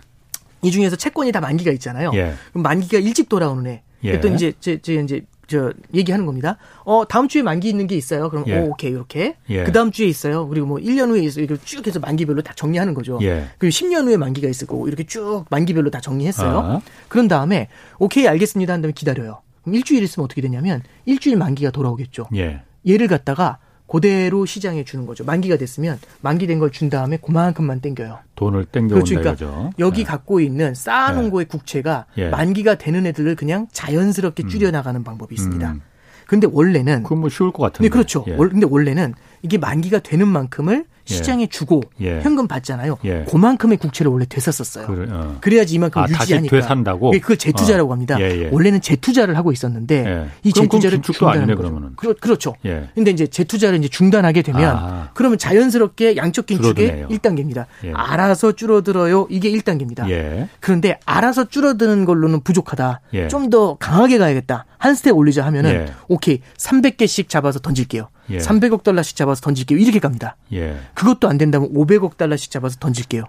이 중에서 채권이 다 만기가 있잖아요. 예. 그럼 만기가 일찍 돌아오는 애. 예. 그랬더니 이제 제, 제 이제 저 얘기하는 겁니다. 어 다음 주에 만기 있는 게 있어요. 그럼 예. 오, 오케이 이렇게. 예. 그 다음 주에 있어요. 그리고 뭐 1년 후에 있어요. 이렇게 쭉 해서 만기별로 다 정리하는 거죠. 예. 그리고 10년 후에 만기가 있을 거고 이렇게 쭉 만기별로 다 정리했어요. 아. 그런 다음에 오케이 알겠습니다 한 다음에 기다려요. 그럼 일주일 있으면 어떻게 되냐면 일주일 만기가 돌아오겠죠. 예. 얘를 갖다가 그대로 시장에 주는 거죠. 만기가 됐으면 만기된 걸 준 다음에 그만큼만 땡겨요. 돈을 땡겨온다 그렇죠. 그러니까 이거죠. 여기 예. 갖고 있는 쌓아놓은 예. 거의 국채가 예. 만기가 되는 애들을 그냥 자연스럽게 줄여나가는 방법이 있습니다. 음. 근데 원래는 그건 뭐 쉬울 것 같은데. 네, 그렇죠. 예. 원- 근데 원래는 이게 만기가 되는 만큼을 시장에 주고 예. 현금 받잖아요. 예. 그만큼의 국채를 원래 되샀었어요. 그래, 어. 그래야지 이만큼 아, 다시 유지하니까. 되산다고? 예, 그걸 재투자라고 어. 합니다. 예, 예. 원래는 재투자를 하고 있었는데 예. 이 재투자를 중단하는 거죠. 그러면은. 그렇, 그렇죠. 예. 근데 이제 재투자를 이제 중단하게 되면 아. 그러면 자연스럽게 양적 긴축의 줄어드네요. 1단계입니다. 예. 알아서 줄어들어요. 이게 1단계입니다. 예. 그런데 알아서 줄어드는 걸로는 부족하다. 예. 좀더 강하게 가야겠다. 한 스텝 올리자 하면은 예. 오케이 300개씩 잡아서 던질게요. 예. 300억 달러씩 잡아서 던질게요. 이렇게 갑니다. 예. 그것도 안 된다면 500억 달러씩 잡아서 던질게요.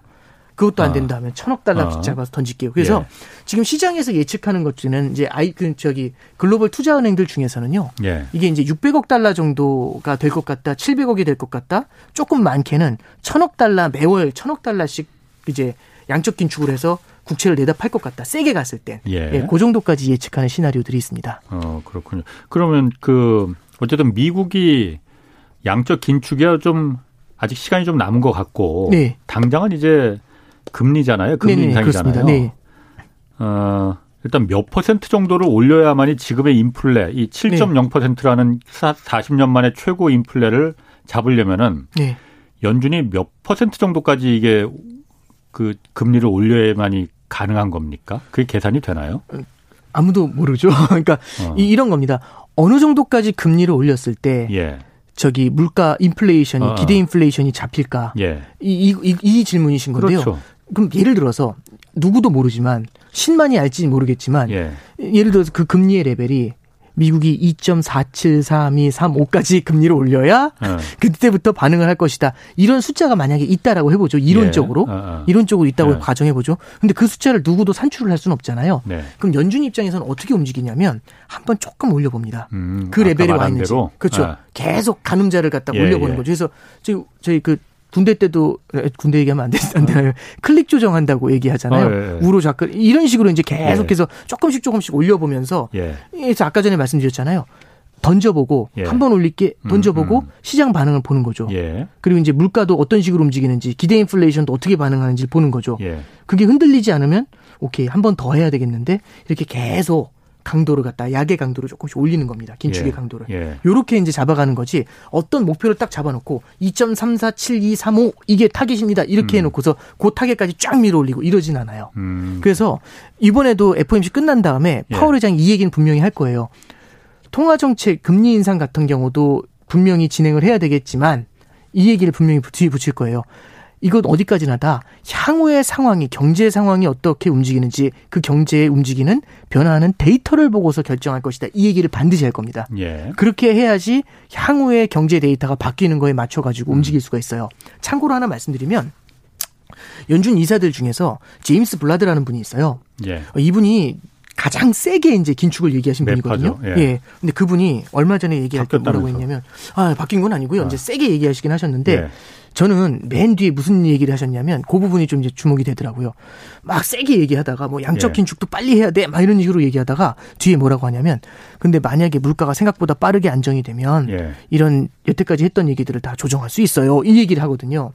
그것도 안 아. 된다면 1000억 달러씩 아. 잡아서 던질게요. 그래서 예. 지금 시장에서 예측하는 것 중에는 이제 아이 그 저기 글로벌 투자 은행들 중에서는요. 예. 이게 이제 600억 달러 정도가 될 것 같다, 700억이 될 것 같다, 조금 많게는 1000억 달러 매월 1000억 달러씩 이제 양적 긴축을 해서 국채를 내다 팔 것 같다. 세게 갔을 땐. 예. 예, 그 정도까지 예측하는 시나리오들이 있습니다. 어, 그렇군요. 그러면 그 어쨌든 미국이 양적 긴축이 좀 아직 시간이 좀 남은 것 같고 네. 당장은 이제 금리잖아요. 금리 네네, 인상이잖아요. 그렇습니다. 네. 어, 일단 몇 퍼센트 정도를 올려야만이 지금의 인플레, 이 7.0%라는 40년 만에 최고 인플레를 잡으려면은 네. 연준이 몇 퍼센트 정도까지 이게 그 금리를 올려야만이 가능한 겁니까? 그게 계산이 되나요? 아무도 모르죠. 그러니까 어. 이, 이런 겁니다. 어느 정도까지 금리를 올렸을 때 예, 저기 물가 인플레이션이 어, 어. 기대 인플레이션이 잡힐까? 예. 이, 이, 이, 이 질문이신 건데요. 그렇죠. 그럼 예를 들어서 누구도 모르지만 신만이 알지 모르겠지만 예, 예를 들어서 그 금리의 레벨이 미국이 2.4733235까지 금리를 올려야 네. 그때부터 반응을 할 것이다. 이런 숫자가 만약에 있다라고 해보죠. 이론적으로 예. 어, 어. 이론적으로 있다고 네. 가정해보죠. 근데 그 숫자를 누구도 산출을 할 수는 없잖아요. 네. 그럼 연준 입장에서는 어떻게 움직이냐면 한번 조금 올려봅니다. 음, 그 레벨에 와 있는지. 대로? 그렇죠. 네. 계속 가늠자를 갖다 예, 올려보는 예. 거죠. 그래서 저희 저희 그 군대 때도 군대 얘기하면 안, 되, 안 되나요? 클릭 조정한다고 얘기하잖아요. 어, 예, 예. 우로 좌클 이런 식으로 이제 계속해서 예. 조금씩 조금씩 올려보면서 예. 그래서 아까 전에 말씀드렸잖아요. 던져보고 예. 한번 올릴게 음, 던져보고 음, 음. 시장 반응을 보는 거죠. 예. 그리고 이제 물가도 어떤 식으로 움직이는지 기대 인플레이션도 어떻게 반응하는지 보는 거죠. 예. 그게 흔들리지 않으면 오케이 한 번 더 해야 되겠는데 이렇게 계속 강도를 갖다 약의 강도를 조금씩 올리는 겁니다. 긴축의 예. 강도를. 예. 요렇게 이제 잡아가는 거지. 어떤 목표를 딱 잡아놓고 2.347235 이게 타겟입니다. 이렇게 음. 해놓고서 그 타겟까지 쫙 밀어 올리고 이러진 않아요. 음. 그래서 이번에도 FOMC 끝난 다음에 예. 파월 회장이 이 얘기는 분명히 할 거예요. 통화 정책 금리 인상 같은 경우도 분명히 진행을 해야 되겠지만 이 얘기를 분명히 뒤에 붙일 거예요. 이건 어디까지나 다 향후의 상황이 경제 상황이 어떻게 움직이는지 그 경제에 움직이는 변화하는 데이터를 보고서 결정할 것이다. 이 얘기를 반드시 할 겁니다. 예. 그렇게 해야지 향후의 경제 데이터가 바뀌는 거에 맞춰 가지고 음. 움직일 수가 있어요. 참고로 하나 말씀드리면 연준 이사들 중에서 제임스 블라드라는 분이 있어요. 예. 이분이 가장 세게 이제 긴축을 얘기하신 분이거든요. 예. 예. 근데 그분이 얼마 전에 얘기할 때 뭐라고 했냐면 아, 바뀐 건 아니고요. 아. 이제 세게 얘기하시긴 하셨는데 예. 저는 맨 뒤에 무슨 얘기를 하셨냐면 그 부분이 좀 이제 주목이 되더라고요. 막 세게 얘기하다가 뭐 양적 예. 긴축도 빨리 해야 돼. 막 이런 식으로 얘기하다가 뒤에 뭐라고 하냐면 근데 만약에 물가가 생각보다 빠르게 안정이 되면 예. 이런 여태까지 했던 얘기들을 다 조정할 수 있어요. 이 얘기를 하거든요.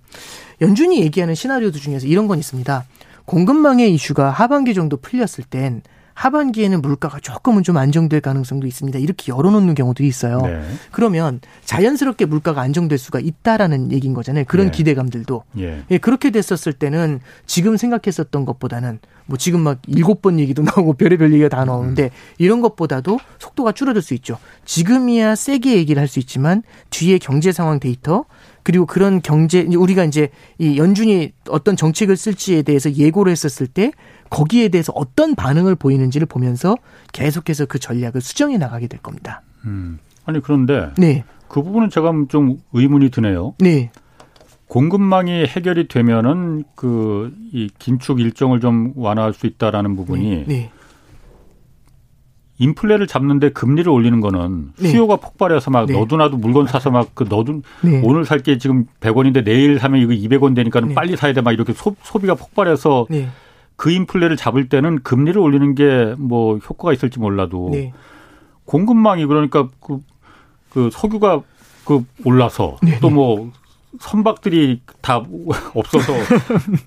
연준이 얘기하는 시나리오들 중에서 이런 건 있습니다. 공급망의 이슈가 하반기 정도 풀렸을 땐 하반기에는 물가가 조금은 좀 안정될 가능성도 있습니다. 이렇게 열어놓는 경우도 있어요. 네. 그러면 자연스럽게 물가가 안정될 수가 있다라는 얘기인 거잖아요. 그런 네. 기대감들도. 예. 예. 그렇게 됐었을 때는 지금 생각했었던 것보다는 뭐 지금 막 일곱 번 얘기도 나오고 별의별 얘기가 다 나오는데 음. 이런 것보다도 속도가 줄어들 수 있죠. 지금이야 세게 얘기를 할 수 있지만 뒤에 경제 상황 데이터 그리고 그런 경제 우리가 이제 이 연준이 어떤 정책을 쓸지에 대해서 예고를 했었을 때 거기에 대해서 어떤 반응을 보이는지를 보면서 계속해서 그 전략을 수정해 나가게 될 겁니다. 음. 아니 그런데 네. 그 부분은 제가 좀 의문이 드네요. 네. 공급망이 해결이 되면은 그 이 긴축 일정을 좀 완화할 수 있다라는 부분이 네. 네. 인플레를 잡는데 금리를 올리는 거는 네. 수요가 폭발해서 막 네. 너도나도 물건 사서 막 그 너도 네. 오늘 살 게 지금 100원인데 내일 사면 이거 200원 되니까는 네. 빨리 사야 돼 막 이렇게 소, 비가 폭발해서 네. 그 인플레를 잡을 때는 금리를 올리는 게 뭐 효과가 있을지 몰라도 네. 공급망이 그러니까 그, 그 석유가 그 올라서 네. 또뭐 선박들이 다 없어서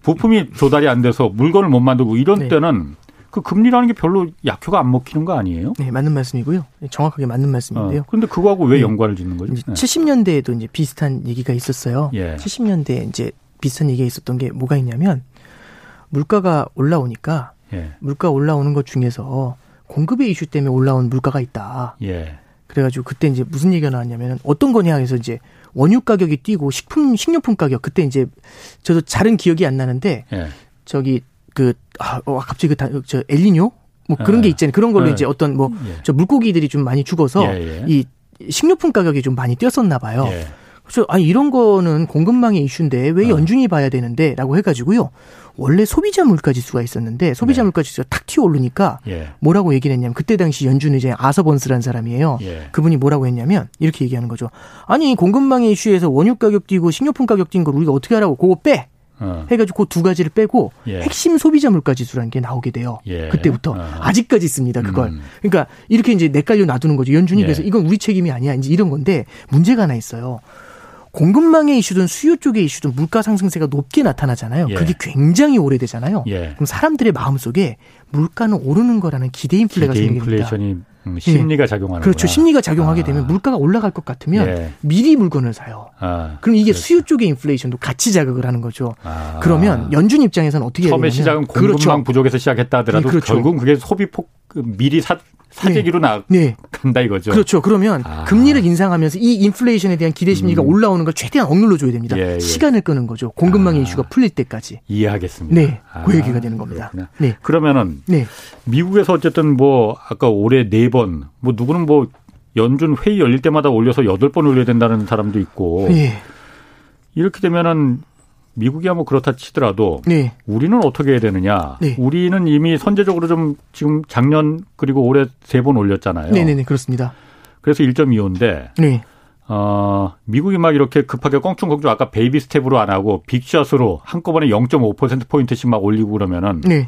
부품이 조달이 안 돼서 물건을 못 만들고 이런 네. 때는 그 금리라는 게 별로 약효가 안 먹히는 거 아니에요? 네, 맞는 말씀이고요. 정확하게 맞는 말씀인데요. 어, 그런데 그거하고 왜 네. 연관을 짓는 거죠? 네. 70년대에도 이제 비슷한 얘기가 있었어요. 예. 70년대 이제 비슷한 얘기가 있었던 게 뭐가 있냐면 물가가 올라오니까 예. 물가 올라오는 것 중에서 공급의 이슈 때문에 올라온 물가가 있다. 예. 그래가지고 그때 이제 무슨 얘기가 나왔냐면 어떤 거냐 해서 이제 원유 가격이 뛰고 식품 식료품 가격 그때 이제 저도 잘은 기억이 안 나는데 예. 저기 그 아, 어, 갑자기 그저 엘리뇨 뭐 그런 게 예. 있잖아요. 그런 걸로 예. 이제 어떤 뭐저 예. 물고기들이 좀 많이 죽어서 이 식료품 가격이 좀 많이 뛰었었나 봐요. 그래서 아니 이런 거는 공급망의 이슈인데 왜 어. 연준이 봐야 되는데라고 해가지고요. 원래 소비자 물가 지수가 있었는데 소비자 네. 물가 지수가 탁 튀어 오르니까 예. 뭐라고 얘기를 했냐면 그때 당시 연준 의장 아서번스라는 사람이에요. 예. 그분이 뭐라고 했냐면 이렇게 얘기하는 거죠. 아니 공급망의 이슈에서 원유 가격 뛰고 식료품 가격 뛴 걸 우리가 어떻게 하라고 그거 빼. 어. 해가지고 그 두 가지를 빼고 예. 핵심 소비자 물가 지수라는 게 나오게 돼요. 예. 그때부터 어. 아직까지 있습니다. 그걸. 음. 그러니까 이렇게 이제 내깔려 놔두는 거죠. 연준이 예. 그래서 이건 우리 책임이 아니야. 이제 이런 건데 문제가 하나 있어요. 공급망의 이슈든 수요 쪽의 이슈든 물가 상승세가 높게 나타나잖아요. 예. 그게 굉장히 오래되잖아요. 예. 그럼 사람들의 마음속에 물가는 오르는 거라는 기대 인플레가 기대 생깁니다. 인플레이션이 음, 심리가 예. 작용하는 그렇죠. 심리가 작용하게 아. 되면 물가가 올라갈 것 같으면 예. 미리 물건을 사요. 아. 그럼 이게 그렇죠. 수요 쪽의 인플레이션도 같이 자극을 하는 거죠. 아. 그러면 연준 입장에서는 어떻게 처음에 시작은 공급망 그렇죠. 부족에서 시작했다 하더라도 네, 그렇죠. 결국은 그게 소비 폭그 미리 사 사재기로 네. 나간다 이거죠. 그렇죠. 그러면 아. 금리를 인상하면서 이 인플레이션에 대한 기대 심리가 음. 올라오는 걸 최대한 억눌러 줘야 됩니다. 예, 예. 시간을 끄는 거죠. 공급망의 아. 이슈가 풀릴 때까지. 이해하겠습니다. 네. 아. 그 얘기가 되는 겁니다. 그렇구나. 네. 그러면은 네. 미국에서 어쨌든 뭐 아까 올해 네 번, 뭐 누구는 뭐 연준 회의 열릴 때마다 올려서 여덟 번 올려야 된다는 사람도 있고. 네. 이렇게 되면은 미국이야 뭐 그렇다 치더라도 네. 우리는 어떻게 해야 되느냐? 네. 우리는 이미 선제적으로 좀 지금 작년 그리고 올해 세 번 올렸잖아요. 네, 네, 네, 그렇습니다. 그래서 1.25인데 네. 어, 미국이 막 이렇게 급하게 껑충껑충 아까 baby step으로 안 하고 big shot으로 한꺼번에 0.5% 포인트씩 막 올리고 그러면은 네.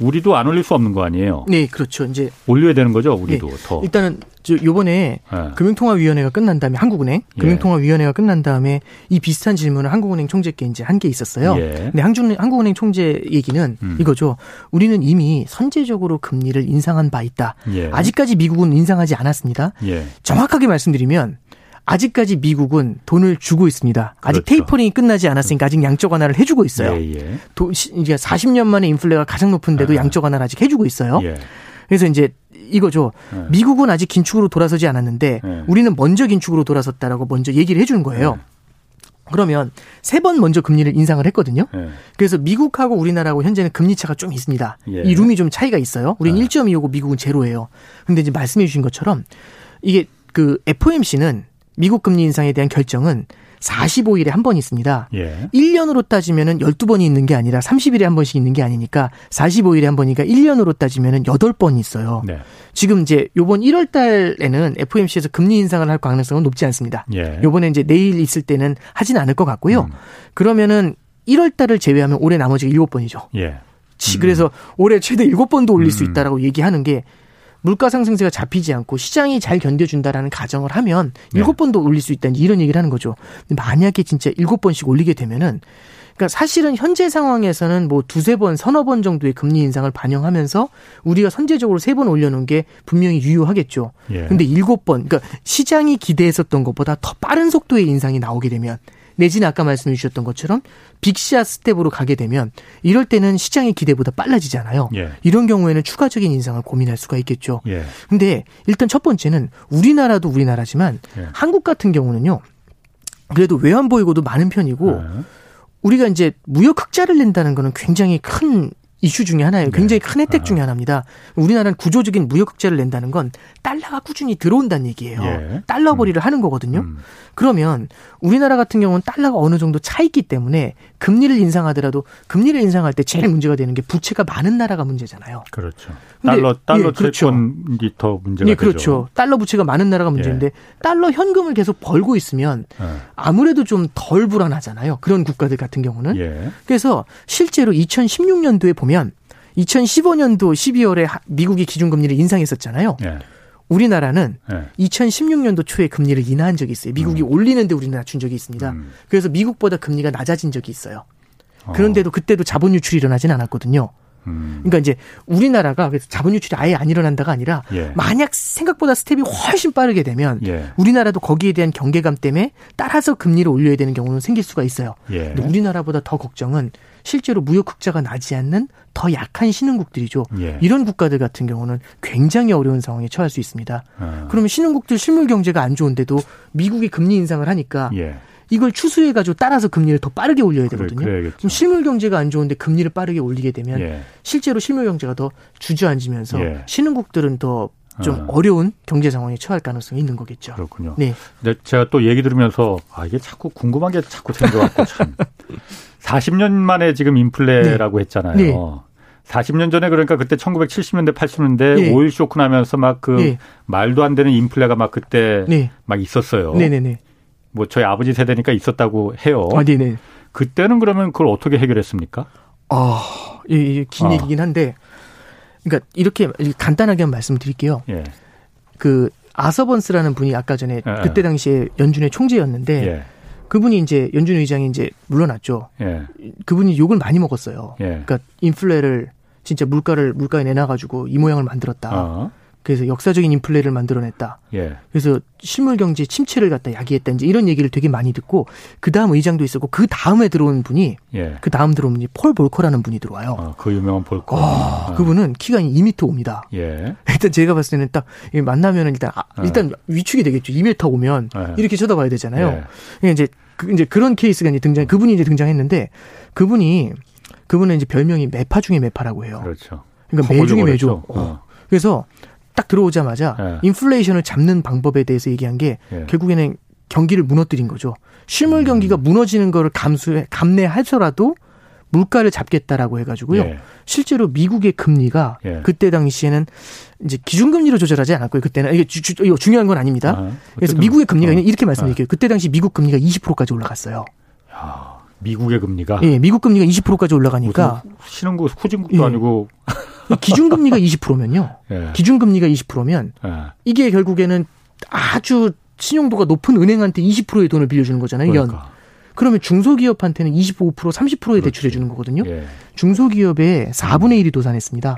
우리도 안 올릴 수 없는 거 아니에요? 네, 그렇죠. 이제 올려야 되는 거죠, 우리도 네. 더. 일단은 저 요번에 네. 금융통화위원회가 끝난 다음에 한국은행 예. 금융통화위원회가 끝난 다음에 이 비슷한 질문을 한국은행 총재께 이제 한 게 있었어요. 예. 근데 한중 한국은행 총재 얘기는 음. 이거죠. 우리는 이미 선제적으로 금리를 인상한 바 있다. 예. 아직까지 미국은 인상하지 않았습니다. 예. 정확하게 말씀드리면 아직까지 미국은 돈을 주고 있습니다. 아직 그렇죠. 테이퍼링이 끝나지 않았으니까 아직 양적 완화를 해주고 있어요. 예, 예. 도, 이제 40년 만에 인플레가 가장 높은데도 예. 양적 완화를 아직 해주고 있어요. 예. 그래서 이제 이거죠. 예. 미국은 아직 긴축으로 돌아서지 않았는데 예. 우리는 먼저 긴축으로 돌아섰다라고 먼저 얘기를 해주는 거예요. 그러면 세 번 먼저 금리를 인상을 했거든요. 예. 그래서 미국하고 우리나라하고 현재는 금리 차가 좀 있습니다. 예. 이 룸이 좀 차이가 있어요. 우리는 예. 1.25고 미국은 제로예요. 근데 이제 말씀해 주신 것처럼 이게 그 FOMC는 미국 금리 인상에 대한 결정은 45일에 한 번 있습니다. 예. 1년으로 따지면은 12번이 있는 게 아니라 30일에 한 번씩 있는 게 아니니까 45일에 한 번이니까 1년으로 따지면은 8번 있어요. 네. 지금 이제 요번 1월 달에는 FOMC에서 금리 인상을 할 가능성은 높지 않습니다. 예. 요번에 이제 내일 있을 때는 하진 않을 것 같고요. 음. 그러면은 1월 달을 제외하면 올해 나머지가 7번이죠. 예. 음. 그래서 올해 최대 7번도 올릴 음. 수 있다라고 얘기하는 게 물가 상승세가 잡히지 않고 시장이 잘 견뎌준다라는 가정을 하면 네. 일곱 번도 올릴 수 있다는 이런 얘기를 하는 거죠. 만약에 진짜 일곱 번씩 올리게 되면은 그러니까 사실은 현재 상황에서는 뭐 두세 번, 서너 번 정도의 금리 인상을 반영하면서 우리가 선제적으로 세 번 올려놓은 게 분명히 유효하겠죠. 예. 근데 일곱 번, 그러니까 시장이 기대했었던 것보다 더 빠른 속도의 인상이 나오게 되면 내지는 아까 말씀해 주셨던 것처럼 big shot step으로 가게 되면 이럴 때는 시장의 기대보다 빨라지잖아요. 예. 이런 경우에는 추가적인 인상을 고민할 수가 있겠죠. 예. 근데 일단 첫 번째는 우리나라도 우리나라지만 예. 한국 같은 경우는요. 그래도 외환 보유고도 많은 편이고 예. 우리가 이제 무역 흑자를 낸다는 거는 굉장히 큰 이슈 중에 하나예요. 네. 굉장히 큰 혜택 중에 하나입니다. 우리나라는 구조적인 무역 흑자를 낸다는 건 달러가 꾸준히 들어온다는 얘기예요. 예. 달러 벌이를 음. 하는 거거든요. 음. 그러면 우리나라 같은 경우는 달러가 어느 정도 차 있기 때문에 금리를 인상하더라도 금리를 인상할 때 제일 문제가 되는 게 부채가 많은 나라가 문제잖아요. 그렇죠. 달러 달러 예, 그렇죠. 채권이 더 문제가 예, 그렇죠. 되죠. 달러 부채가 많은 나라가 문제인데 예. 달러 현금을 계속 벌고 있으면 예. 아무래도 좀 덜 불안하잖아요. 그런 국가들 같은 경우는. 예. 그래서 실제로 2016년도에 보면 2015년도 12월에 미국이 기준금리를 인상했었잖아요. 예. 우리나라는 네. 2016년도 초에 금리를 인하한 적이 있어요. 미국이 음. 올리는데 우리는 낮춘 적이 있습니다. 음. 그래서 미국보다 금리가 낮아진 적이 있어요. 어. 그런데도 그때도 자본 유출이 일어나진 않았거든요. 음. 그러니까 이제 우리나라가 그래서 자본 유출이 아예 안 일어난다가 아니라 예. 만약 생각보다 스텝이 훨씬 빠르게 되면 예. 우리나라도 거기에 대한 경계감 때문에 따라서 금리를 올려야 되는 경우는 생길 수가 있어요. 예. 근데 우리나라보다 더 걱정은 실제로 무역 흑자가 나지 않는 더 약한 신흥국들이죠. 예. 이런 국가들 같은 경우는 굉장히 어려운 상황에 처할 수 있습니다. 아. 그러면 신흥국들 실물 경제가 안 좋은데도 미국이 금리 인상을 하니까 예. 이걸 추수해 가지고 따라서 금리를 더 빠르게 올려야 되거든요. 그래, 그럼 실물 경제가 안 좋은데 금리를 빠르게 올리게 되면 예. 실제로 실물 경제가 더 주저앉으면서 예. 신흥국들은 더좀 아. 어려운 경제 상황에 처할 가능성이 있는 거겠죠. 그렇군요. 네. 근데 제가 또 얘기 들으면서 아 이게 자꾸 궁금한 게 자꾸 생겨갖고 참 40년 만에 지금 인플레라고 네. 했잖아요. 네. 40년 전에 그러니까 그때 1970년대 80년대 네. 오일 쇼크 나면서 막그 네. 말도 안 되는 인플레가 막 그때 네. 막 있었어요. 네네네. 뭐 저희 아버지 세대니까 있었다고 해요. 아, 네네. 그때는 그러면 그걸 어떻게 해결했습니까? 아, 예, 긴 아. 얘기긴 한데, 그러니까 이렇게 간단하게 한 말씀 드릴게요. 예. 그 아서번스라는 분이 아까 전에 예. 그때 당시에 연준의 총재였는데, 예. 그분이 이제 연준 의장이 이제 물러났죠. 예. 그분이 욕을 많이 먹었어요. 예. 그러니까 인플레를 진짜 물가를 물가에 내놔가지고 이 모양을 만들었다. 어. 그래서 역사적인 인플레를 만들어냈다. 예. 그래서 실물 경제 침체를 갖다 야기했다. 이제 이런 얘기를 되게 많이 듣고 그 다음 의장도 있었고 그 다음에 들어온 분이 예. 그 다음 들어온 분이 폴 볼커라는 분이 들어와요. 어, 그 유명한 볼거. 아, 어. 그분은 키가 2m 5입니다. 예. 일단 제가 봤을 때는 딱 만나면은 일단 아, 일단 위축이 되겠죠. 2m 오면 네. 이렇게 쳐다봐야 되잖아요. 예. 그러니까 이제 그 이제 그런 케이스가 이제 등장 그분이 이제 등장했는데 그분이 그분은 이제 별명이 매파 중에 매파라고 해요. 그렇죠. 그러니까 매 중에 매죠. 커버려버렸죠. 어. 그래서 딱 들어오자마자 예. 인플레이션을 잡는 방법에 대해서 얘기한 게 예. 결국에는 경기를 무너뜨린 거죠. 실물 음. 경기가 무너지는 거를 감수해 감내하더라도 물가를 잡겠다라고 해가지고요. 예. 실제로 미국의 금리가 예. 그때 당시에는 이제 기준금리로 조절하지 않았고요. 그때는 이게 주, 주, 이거 중요한 건 아닙니다. 아, 그래서 미국의 금리가 어. 이렇게 말씀드릴게요. 그때 당시 미국 금리가 20%까지 올라갔어요. 야, 미국의 금리가 예, 미국 금리가 20%까지 올라가니까 신흥국 후진국도 예. 아니고 기준금리가 20%면요. 예. 기준금리가 20%면 예. 이게 결국에는 아주 신용도가 높은 은행한테 20%의 돈을 빌려주는 거잖아요. 연. 그러니까. 그러면 중소기업한테는 25% 30%의 그렇지. 대출해 주는 거거든요. 예. 중소기업의 4분의 1이 도산했습니다.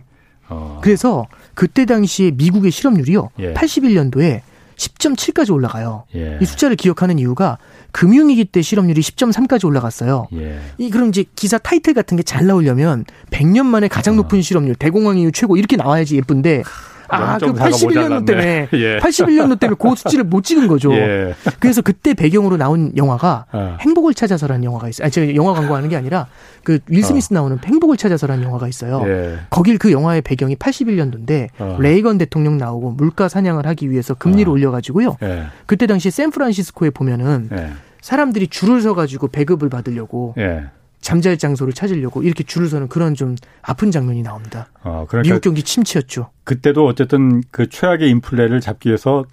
어. 그래서 그때 당시에 미국의 실업률이요. 예. 81년도에 10.7까지 올라가요. 예. 이 숫자를 기억하는 이유가 금융위기 때 실업률이 10.3까지 올라갔어요. 예. 이 그럼 이제 기사 타이틀 같은 게 잘 나오려면 100년 만에 가장 어. 높은 실업률, 대공황 이후 최고 이렇게 나와야지 예쁜데 아, 그0.4가 81년도 모자랐네. 때문에 예. 81년도 때문에 그 수치를 못 찍은 거죠. 예. 그래서 그때 배경으로 나온 영화가 어. 행복을 찾아서라는 영화가 있어요. 아니, 제가 영화 광고하는 게 아니라 그윌 스미스 나오는 행복을 찾아서라는 영화가 있어요. 예. 거길 그 영화의 배경이 81년도인데 어. 레이건 대통령 나오고 물가 사냥을 하기 위해서 금리를 어. 올려가지고요. 예. 그때 당시 샌프란시스코에 보면은 예. 사람들이 줄을 서가지고 배급을 받으려고 예. 잠잘 장소를 찾으려고 이렇게 줄을 서는 그런 좀 아픈 장면이 나옵니다. 어, 그러니까 미국 경기 침체였죠. 그때도 어쨌든 그 최악의 인플레를 잡기 위해서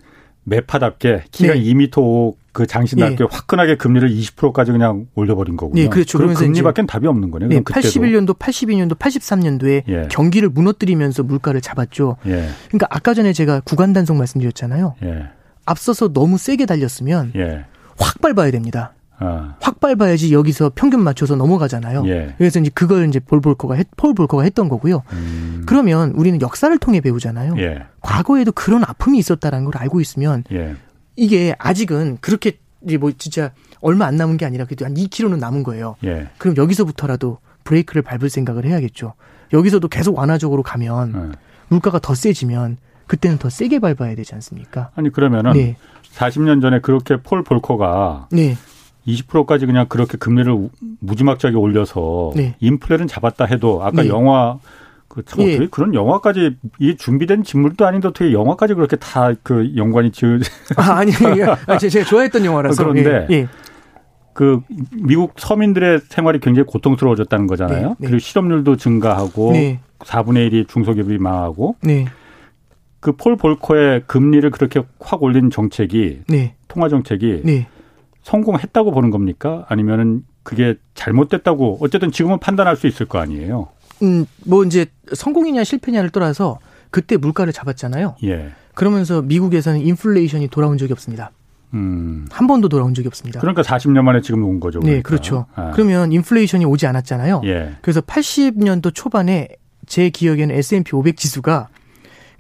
매파답게 키가 네. 2m 5, 그 장신답게 화끈하게 금리를 20%까지 그냥 올려버린 거군요. 네, 그렇죠. 그럼 그러면서 금리밖엔 답이 없는 거네요. 네, 그럼 그때도. 81년도, 82년도, 83년도에 예. 경기를 무너뜨리면서 물가를 잡았죠. 예. 그러니까 아까 전에 제가 구간 단속 말씀드렸잖아요. 예. 앞서서 너무 세게 달렸으면 예. 확 밟아야 됩니다. 아. 확 밟아야지 여기서 평균 맞춰서 넘어가잖아요. 예. 그래서 이제 그걸 이제 볼 볼커가 했, 폴 볼커가 했던 거고요. 음. 그러면 우리는 역사를 통해 배우잖아요. 예. 과거에도 그런 아픔이 있었다라는 걸 알고 있으면 예. 이게 아직은 그렇게 뭐 진짜 얼마 안 남은 게 아니라 그래도 한 2km는 남은 거예요. 예. 그럼 여기서부터라도 브레이크를 밟을 생각을 해야겠죠. 여기서도 계속 완화적으로 가면 어. 물가가 더 세지면 그때는 더 세게 밟아야 되지 않습니까? 아니 그러면은 네. 40년 전에 그렇게 폴 볼커가 네. 20%까지 그냥 그렇게 금리를 우- 무지막지하게 올려서 네. 인플레는 잡았다 해도 아까 네. 영화 그참 예. 어떻게 그런 영화까지 이 준비된 직물도 아닌데 어떻게 영화까지 그렇게 다 그 연관이 지어 아, 아니, 아니, 제가 좋아했던 영화라서. 그런데 예, 예. 그 미국 서민들의 생활이 굉장히 고통스러워졌다는 거잖아요. 네, 네. 그리고 실업률도 증가하고 네. 4분의 1이 중소기업이 망하고 네. 그폴 볼커의 금리를 그렇게 확 올린 정책이 네. 통화 정책이 네. 성공했다고 보는 겁니까? 아니면은 그게 잘못됐다고 어쨌든 지금은 판단할 수 있을 거 아니에요. 음, 뭐 이제 성공이냐 실패냐를 떠나서 그때 물가를 잡았잖아요. 예. 그러면서 미국에서는 인플레이션이 돌아온 적이 없습니다. 음. 한 번도 돌아온 적이 없습니다. 그러니까 40년 만에 지금 온 거죠. 네, 그러니까. 그렇죠. 아. 그러면 인플레이션이 오지 않았잖아요. 예. 그래서 80년도 초반에 제 기억에는 S&P 500 지수가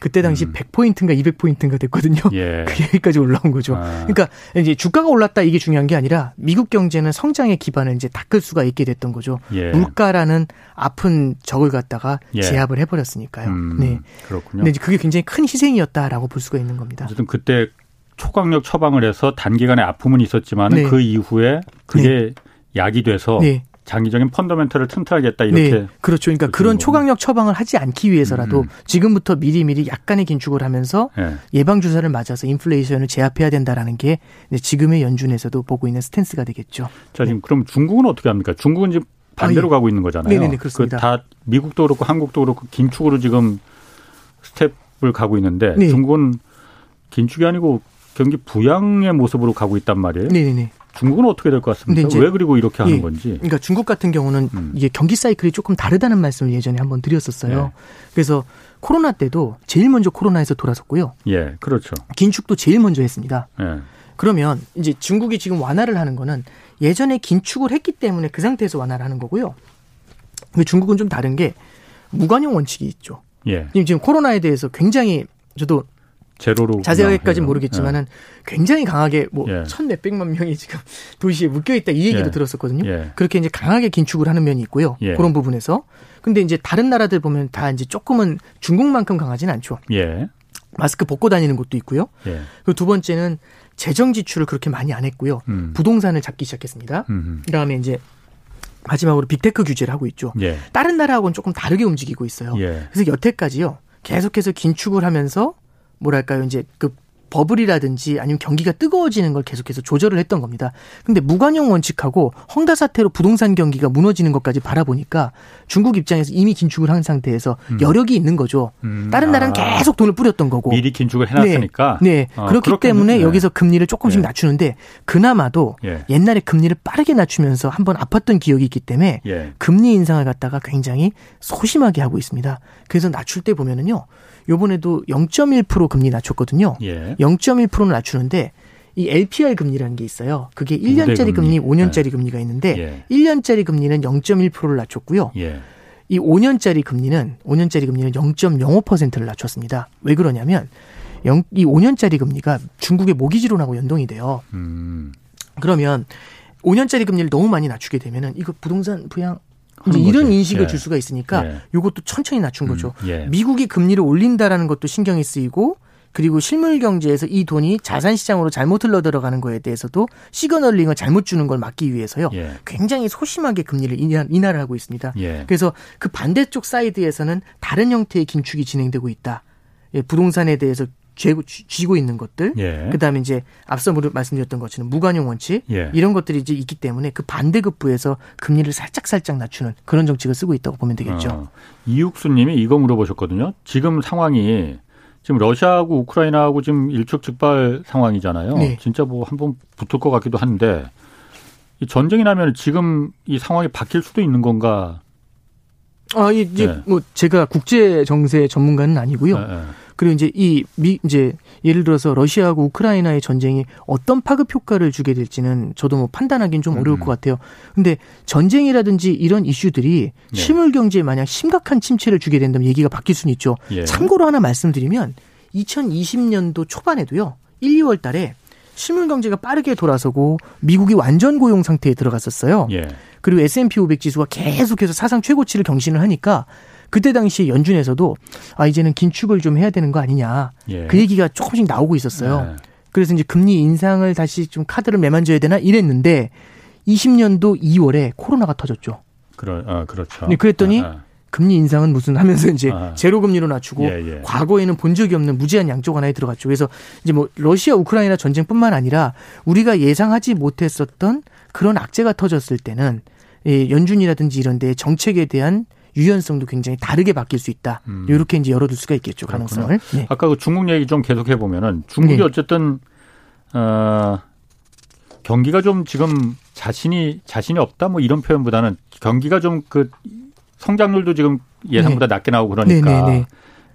그때 당시 100포인트인가 200포인트인가 됐거든요. 음. 예. 그 여기까지 올라온 거죠. 아. 그러니까 이제 주가가 올랐다 이게 중요한 게 아니라 미국 경제는 성장의 기반을 이제 닦을 수가 있게 됐던 거죠. 예. 물가라는 아픈 적을 갖다가 예. 제압을 해버렸으니까요. 음, 네. 그렇군요. 근데 이제 그게 굉장히 큰 희생이었다라고 볼 수가 있는 겁니다. 어쨌든 그때 초강력 처방을 해서 단기간에 아픔은 있었지만 네. 그 이후에 그게 약이 돼서 네. 장기적인 펀더멘털을 튼튼하겠다 이렇게 네, 그렇죠. 그러니까 그런 초강력 처방을 하지 않기 위해서라도 음. 지금부터 미리 미리 약간의 긴축을 하면서 예. 예방 주사를 맞아서 인플레이션을 제압해야 된다라는 게 지금의 연준에서도 보고 있는 스탠스가 되겠죠. 자 지금 그럼 중국은 어떻게 합니까? 중국은 지금 반대로 아, 예. 가고 있는 거잖아요. 네네네, 그렇습니다. 그 다 미국도 그렇고 한국도 그렇고 긴축으로 지금 스텝을 가고 있는데 네. 중국은 긴축이 아니고 경기 부양의 모습으로 가고 있단 말이에요. 네네네. 중국은 어떻게 될 것 같습니까? 이제- 왜 그리고 이렇게 하는 예. 건지. 그러니까 중국 같은 경우는 음. 이게 경기 사이클이 조금 다르다는 말씀을 예전에 한번 드렸었어요. 네. 그래서 코로나 때도 제일 먼저 코로나에서 돌아섰고요. 예, 그렇죠. 긴축도 제일 먼저 했습니다. 예. 그러면 이제 중국이 지금 완화를 하는 거는 예전에 긴축을 했기 때문에 그 상태에서 완화를 하는 거고요. 근데 중국은 좀 다른 게 무관용 원칙이 있죠. 예. 지금 코로나에 대해서 굉장히 저도 제로로 자세하게까지는 모르겠지만은 예. 굉장히 강하게 뭐천 예. 몇백만 명이 지금 도시에 묶여 있다 이 얘기도 예. 들었었거든요. 예. 그렇게 이제 강하게 긴축을 하는 면이 있고요. 예. 그런 부분에서 근데 이제 다른 나라들 보면 다 이제 조금은 중국만큼 강하지는 않죠. 예. 마스크 벗고 다니는 곳도 있고요. 그리고 두 번째는 재정 지출을 그렇게 많이 안 했고요. 음. 부동산을 잡기 시작했습니다. 음. 그다음에 이제 마지막으로 빅테크 규제를 하고 있죠. 예. 다른 나라하고는 조금 다르게 움직이고 있어요. 예. 그래서 여태까지요. 계속해서 긴축을 하면서 뭐랄까요 이제 그 버블이라든지 아니면 경기가 뜨거워지는 걸 계속해서 조절을 했던 겁니다. 근데 무관용 원칙하고 헝다 사태로 부동산 경기가 무너지는 것까지 바라보니까 중국 입장에서 이미 긴축을 한 상태에서 음. 여력이 있는 거죠. 음. 다른 나라는 아. 계속 돈을 뿌렸던 거고. 미리 긴축을 해놨으니까. 네. 네. 어, 그렇기 그렇겠네. 때문에 네. 여기서 금리를 조금씩 네. 낮추는데 그나마도 예. 옛날에 금리를 빠르게 낮추면서 한번 아팠던 기억이 있기 때문에 예. 금리 인상을 갖다가 굉장히 소심하게 하고 있습니다. 그래서 낮출 때 보면은요. 요번에도 0.1% 금리 낮췄거든요. 예. 0.1%는 낮추는데 이 LPR 금리라는 게 있어요. 그게 1년짜리 금리, 5년짜리 예. 금리가 있는데 예. 1년짜리 금리는 0.1%를 낮췄고요. 예. 이 5년짜리 금리는 5년짜리 금리는 0.05%를 낮췄습니다. 왜 그러냐면 0, 이 5년짜리 금리가 중국의 모기지론하고 연동이 돼요. 음. 그러면 5년짜리 금리를 너무 많이 낮추게 되면은 이거 부동산 부양 이런 인식을 예. 줄 수가 있으니까 예. 요것도 천천히 낮춘 거죠. 음, 예. 미국이 금리를 올린다라는 것도 신경이 쓰이고 그리고 실물 경제에서 이 돈이 자산 시장으로 잘못 흘러 들어가는 거에 대해서도 signaling을 잘못 주는 걸 막기 위해서요. 예. 굉장히 소심하게 금리를 인하, 를 하고 있습니다. 예. 그래서 그 반대쪽 사이드에서는 다른 형태의 긴축이 진행되고 있다. 예, 부동산에 대해서 쥐고, 쥐고 있는 것들, 예. 그다음에 이제 앞서 말씀드렸던 것처럼 무관용 원칙 예. 이런 것들이 이제 있기 때문에 그 반대급부에서 금리를 살짝 살짝 낮추는 그런 정책을 쓰고 있다고 보면 되겠죠. 어, 이육수님이 이거 물어보셨거든요. 지금 상황이 지금 러시아하고 우크라이나하고 지금 일촉즉발 상황이잖아요. 네. 진짜 뭐 한 번 붙을 것 같기도 한데 이 전쟁이 나면 지금 이 상황이 바뀔 수도 있는 건가? 아, 이제 네. 뭐 제가 국제 정세 전문가는 아니고요. 네, 네. 그리고 이제 이 미 이제 예를 들어서 러시아하고 우크라이나의 전쟁이 어떤 파급 효과를 주게 될지는 저도 뭐 판단하기는 좀 어려울 음. 것 같아요. 근데 전쟁이라든지 이런 이슈들이 네. 실물 경제에 만약 심각한 침체를 주게 된다면 얘기가 바뀔 수는 있죠. 예. 참고로 하나 말씀드리면 2020년도 초반에도요. 1, 2월 달에 실물 경제가 빠르게 돌아서고 미국이 완전 고용 상태에 들어갔었어요. 예. 그리고 S&P 500 지수가 계속해서 사상 최고치를 경신을 하니까 그때 당시에 연준에서도 아 이제는 긴축을 좀 해야 되는 거 아니냐 예. 그 얘기가 조금씩 나오고 있었어요. 예. 그래서 이제 금리 인상을 다시 좀 카드를 매만져야 되나 이랬는데 20년도 2월에 코로나가 터졌죠. 그러, 아, 그렇죠. 네, 그랬더니 아, 아. 금리 인상은 무슨 하면서 이제 아. 제로 금리로 낮추고 예, 예. 과거에는 본 적이 없는 무제한 양쪽 하나에 들어갔죠. 그래서 이제 뭐 러시아 우크라이나 전쟁뿐만 아니라 우리가 예상하지 못했었던 그런 악재가 터졌을 때는 예, 연준이라든지 이런 데 정책에 대한 유연성도 굉장히 다르게 바뀔 수 있다. 음. 이렇게 이제 열어둘 수가 있겠죠 가능성을. 네. 아까 그 중국 얘기 좀 계속 해 보면은 중국이 네. 어쨌든 어, 경기가 좀 지금 자신이 자신이 없다 뭐 이런 표현보다는 경기가 좀 그 성장률도 지금 예상보다 네. 낮게 나오고 그러니까 네, 네, 네,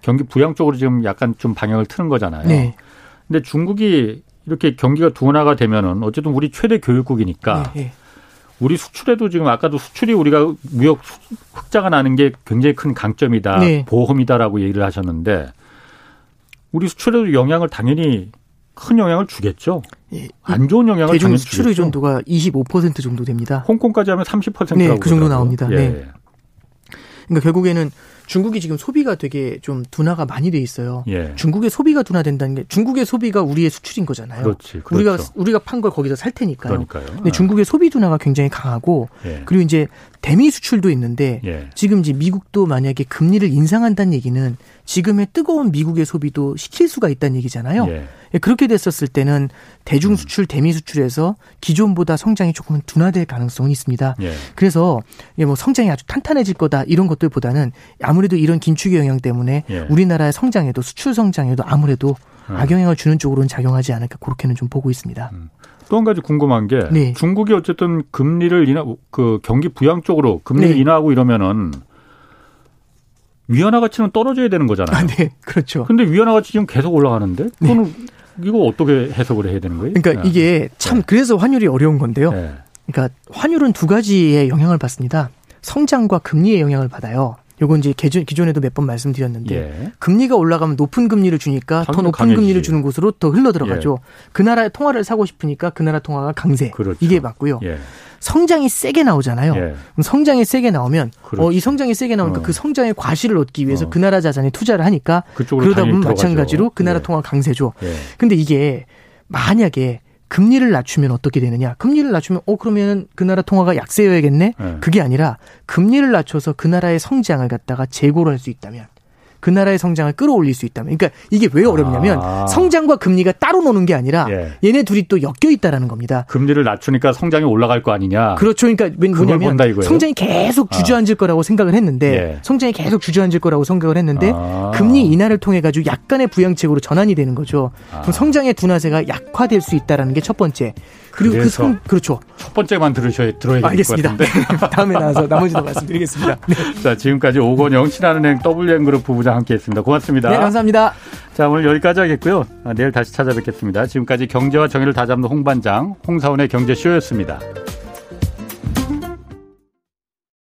경기 부양 쪽으로 지금 약간 좀 방향을 트는 거잖아요. 네. 근데 중국이 이렇게 경기가 둔화가 되면은 어쨌든 우리 최대 교육국이니까 네, 우리 수출에도 지금 아까도 수출이 우리가 무역 흑자가 나는 게 굉장히 큰 강점이다. 네. 보험이다라고 얘기를 하셨는데 우리 수출에도 영향을 당연히 큰 영향을 주겠죠. 예, 안 좋은 영향을 대중 수출 의존도가 25% 정도 됩니다. 홍콩까지 하면 30%라고 네, 그 정도 나옵니다. 예. 네. 그러니까 결국에는 중국이 지금 소비가 되게 좀 둔화가 많이 돼 있어요. 예. 중국의 소비가 둔화된다는 게 중국의 소비가 우리의 수출인 거잖아요. 그렇지, 그렇죠. 우리가 우리가 판 걸 거기서 살 테니까요. 그러니까요. 근데 아. 중국의 소비 둔화가 굉장히 강하고 예. 그리고 이제 대미 수출도 있는데 예. 지금 이제 미국도 만약에 금리를 인상한다는 얘기는 지금의 뜨거운 미국의 소비도 시킬 수가 있다는 얘기잖아요. 예. 예 그렇게 됐었을 때는 대중 수출, 대미 수출에서 기존보다 성장이 조금은 둔화될 가능성이 있습니다. 예. 그래서 뭐 성장이 아주 탄탄해질 거다 이런 것들보다는 아무래도 이런 긴축의 영향 때문에 예. 우리나라의 성장에도 수출 성장에도 아무래도 음. 악영향을 주는 쪽으로는 작용하지 않을까 그렇게는 좀 보고 있습니다. 음. 또 한 가지 궁금한 게 네. 중국이 어쨌든 금리를 인하 그 경기 부양 쪽으로 금리를 네. 인하하고 이러면은 위안화 가치는 떨어져야 되는 거잖아요. 아, 네, 그렇죠. 근데 위안화 가치 지금 계속 올라가는데 그거는 네. 이거 어떻게 해석을 해야 되는 거예요? 그러니까 네. 이게 참 네. 그래서 환율이 어려운 건데요. 네. 그러니까 환율은 두 가지의 영향을 받습니다. 성장과 금리의 영향을 받아요. 요건 이제 기존, 기존에도 몇 번 말씀드렸는데 예. 금리가 올라가면 높은 금리를 주니까 더 높은 강해지지. 금리를 주는 곳으로 더 흘러 들어가죠. 예. 그 나라의 통화를 사고 싶으니까 그 나라 통화가 강세. 그렇죠. 이게 맞고요. 예. 성장이 세게 나오잖아요. 예. 성장이 세게 나오면 어, 이 성장이 세게 나오니까 어. 그 성장의 과실을 얻기 위해서 어. 그 나라 자산에 투자를 하니까 그러다 보면 마찬가지로 그 나라 예. 통화 강세죠. 예. 근데 이게 만약에 금리를 낮추면 어떻게 되느냐? 금리를 낮추면 어 그러면 그 나라 통화가 약세여야겠네? 네. 그게 아니라 금리를 낮춰서 그 나라의 성장을 갖다가 재고를 할 수 있다면 그 나라의 성장을 끌어올릴 수 있다면. 그러니까 이게 왜 어렵냐면 아. 성장과 금리가 따로 노는 게 아니라 예. 얘네 둘이 또 엮여 있다라는 겁니다. 금리를 낮추니까 성장이 올라갈 거 아니냐. 그렇죠. 그러니까 뭐냐면 성장이 계속 아. 주저앉을 아. 거라고 생각을 했는데 예. 성장이 계속 주저앉을 거라고 생각을 했는데 아. 금리 인하를 통해 가지고 약간의 부양책으로 전환이 되는 거죠. 아. 그럼 성장의 둔화세가 약화될 수 있다라는 게 첫 번째. 그리고 그 성, 그렇죠. 첫 번째만 들으셔야 들어야 알겠습니다. 다음에 나와서 나머지도 말씀드리겠습니다. 네. 자, 지금까지 오건영 신한은행 WM그룹 부부장 함께했습니다. 고맙습니다. 네, 감사합니다. 자, 오늘 여기까지 하겠고요. 아, 내일 다시 찾아뵙겠습니다. 지금까지 경제와 정의를 다잡는 홍반장 홍사원의 경제쇼였습니다.